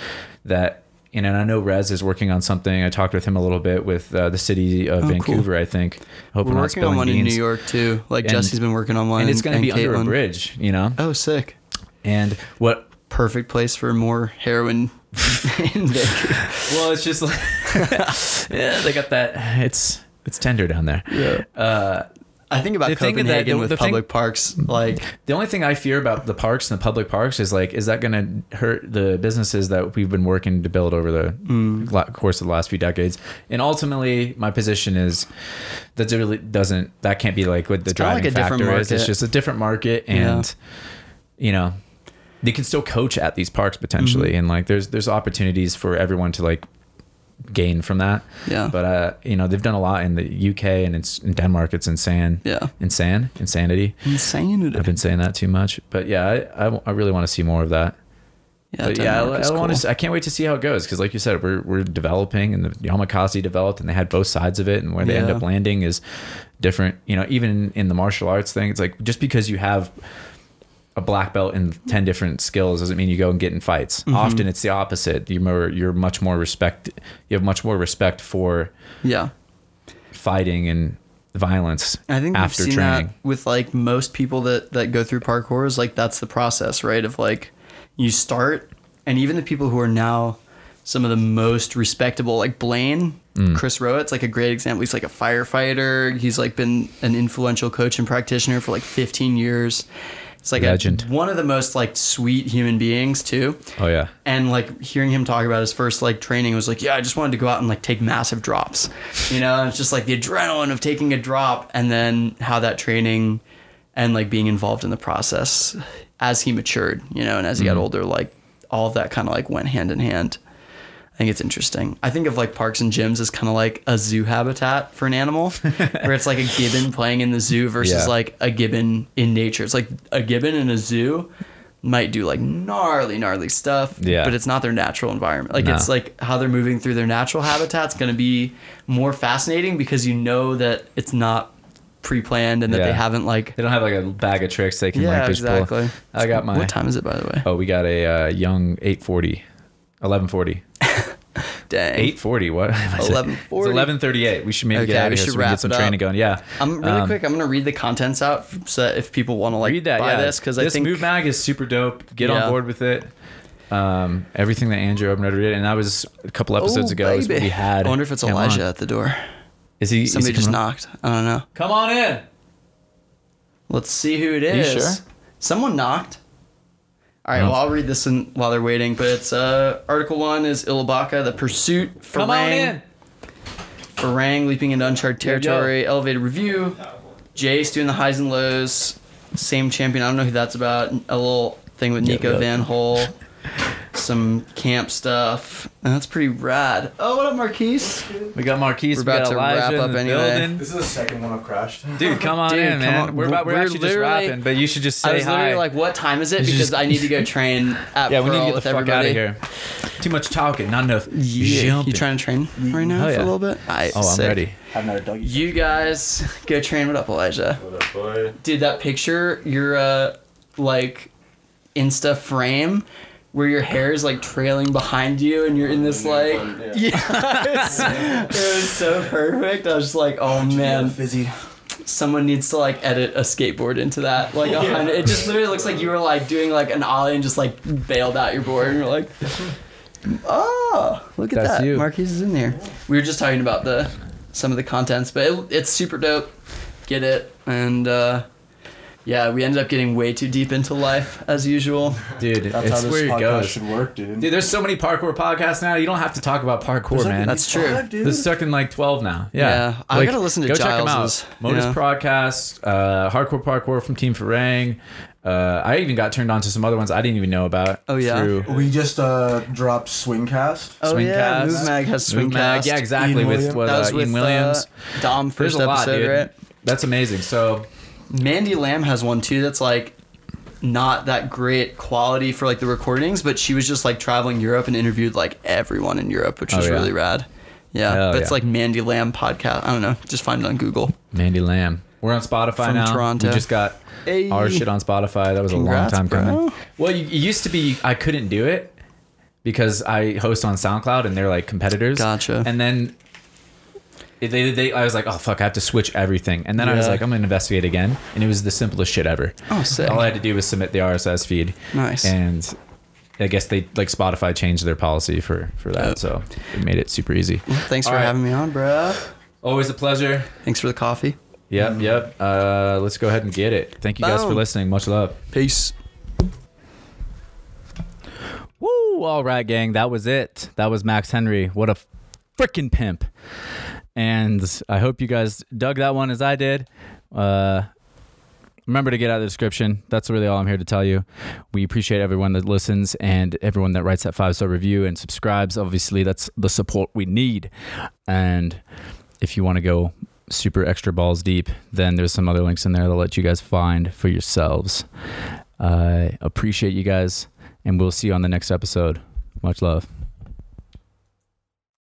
that you and I know Rez is working on something. I talked with him a little bit with uh, the city of Oh, Vancouver. I think. Hope We're I'm working on one in. New York too. Like And- Jesse's been working on one, and it's going to be under a bridge. You know, Oh, sick! and what Perfect place for more heroin. Well, it's just like yeah, they got that. It's it's tender down there. Yeah. Uh, I think about The thing that- Copenhagen the- with the thing- public parks. Like, the only thing I fear about the parks and the public parks is like, is that going to hurt the businesses that we've been working to build over the Mm. course of the last few decades? And ultimately, my position is that it really doesn't. That can't be like what the kinda like driving a factor is. It's just a different market, and you know, they can still coach at these parks potentially, Mm-hmm. and like there's there's opportunities for everyone to like gain from that. Yeah. But uh, you know, they've done a lot in the UK and it's in Denmark. It's insane. Yeah. Insane. Insanity. insane. I've been saying that too much, but yeah, I, I, I really want to see more of that. Yeah, but yeah, I, I want cool. to. I can't wait to see how it goes because, like you said, we're we're developing, and the Yamakasi developed, and they had both sides of it, and where they end up landing is different. You know, even in, in the martial arts thing, it's like just because you have a black belt in ten different skills doesn't mean you go and get in fights. Mm-hmm. Often it's the opposite. You're more, you're much more respect. You have much more respect for Yeah. fighting and violence I think after we've seen training. that with like most people that that go through parkour is like that's the process, right? Of like you start, and even the people who are now some of the most respectable, like Blane, Mm. Chris Rowat's like a great example. He's like a firefighter. He's like been an influential coach and practitioner for like 15 years. It's like a, Legend. one of the most like sweet human beings too. Oh yeah. and like hearing him talk about his first like training was like yeah i just wanted to go out and like take massive drops you know and it's just like the adrenaline of taking a drop and then how that training and like being involved in the process as he matured you know and as he got mm-hmm. older like all of that kind of like went hand in hand I think it's interesting. I think of like parks and gyms as kind of like a zoo habitat for an animal, where it's like a gibbon playing in the zoo versus Yeah. like a gibbon in nature. It's like a gibbon in a zoo might do like gnarly, gnarly stuff, Yeah. but it's not their natural environment. Like No. it's like how they're moving through their natural habitat's going to be more fascinating because you know that it's not pre-planned and that Yeah. they haven't like. They don't have like a bag of tricks they can Yeah, like just exactly. pull. I got my. What time is it, by the way? Oh, we got a uh, young 840. 1140. Dang. 840. What? am I saying? 1140. It's 1138. We should maybe Okay, get out of here should so we get some training going. Yeah. I'm really Um, quick. I'm gonna read the contents out so that if people want to like read that. buy yeah. this because I think Move Mag is super dope. Get Yeah. on board with it. Um, everything that Andrew Obenreuter did, and that was a couple episodes Oh, ago. Is what we had. I wonder if it's Elijah on. at the door. Is he? is Somebody he just knocked. I don't know. Come on in. Let's see who it You sure? Someone knocked. All right, well, I'll read this in, while they're waiting. But it's uh, article one is Ilabaca, the pursuit. Come on Farang- in. Farang leaping into uncharted Yo, yo. territory. Elevated review. Jace doing the highs and lows. Same champion. I don't know who that's about. A little thing with Yo, Nico yo. Van Hole. Some camp stuff. And that's pretty rad. Oh, what up, Marquise? We got Marquise. We're we got about to Elijah wrap in up the anyway. building. This is the second one I've crashed. Dude, come on Dude, in, come man. on. We're about we're, We're actually just literally- rapping, but you should just I say was literally hi. like, what time is it? Because just- I need to go train at yeah, we need to get the fuck everybody. out of here. Too much talking, not enough Yeah. jumping. You trying to train right now Hell for a little bit? Alright, Oh, I'm sick. ready. Have another doggy. You guys go train. What up, Elijah? What up, boy? Dude, that picture, your uh, like Insta frame where your hair is like trailing behind you and you're in this like yes, it was so perfect. I was just like, oh man, Fizzy. someone needs to like edit a skateboard into that. Like a hundred. It just literally looks like you were like doing like an ollie and just like bailed out your board and you're like, oh, look at That's that. you. Marquise is in there. We were just talking about the some of the contents, but it, it's super dope. Get it and. uh yeah, we ended up getting way too deep into life as usual. Dude, That's it's how where this it podcast goes. should work, dude. Dude, there's so many parkour podcasts now. You don't have to talk about parkour, There's like man. That's true. five, dude. This is stuck like 12 now. Yeah. Yeah, I gotta listen to Go check them out. Modus yeah. Podcast, uh, Hardcore Parkour from Team Farang. Uh, I even got turned on to some other ones I didn't even know about. Oh, yeah? Through We just uh, dropped Swingcast. Oh yeah, Swingcast. Move Mag has Move Swingcast. Mag. Yeah, exactly. Ian with Williams. what, That was uh, with Ian Williams. Uh, Dom first a lot, episode, dude. right? That's amazing. So, Mandy Lamb has one too. That's like not that great quality for like the recordings, but she was just like traveling Europe and interviewed like everyone in Europe, which Oh, was yeah. really rad. Yeah, Hell but it's yeah. like Mandy Lamb podcast. I don't know. Just find it on Google. Mandy Lamb. We're on Spotify From now. Toronto. We just got Hey. our shit on Spotify. That was Congrats, a long time bro. coming. Well, you, it used to be I couldn't do it, because I host on SoundCloud and they're like competitors. Gotcha. And then it- they, they, I was like, oh fuck, I have to switch everything. And then I was Yeah. like, I'm gonna investigate again, and it was the simplest shit ever. Oh, sick. All I had to do was submit the RSS feed. Nice. And I guess they like Spotify changed their policy for for that, Dope. so it made it super easy. Thanks All for right. having me on, bro. Always a pleasure. Thanks for the coffee. Yep, yep. Uh, let's go ahead and get it. Thank you guys for Boom. listening. Much love. Peace. Woo! All right, gang. That was it. That was Max Henry. What a freaking pimp. And I hope you guys dug that one as I did. Uh, remember to get out of the description. That's really all I'm here to tell you. We appreciate everyone that listens and everyone that writes that five star review and subscribes. Obviously, that's the support we need. And if you want to go super extra balls deep, then there's some other links in there that'll let you guys find for yourselves. I appreciate you guys, and we'll see you on the next episode. Much love.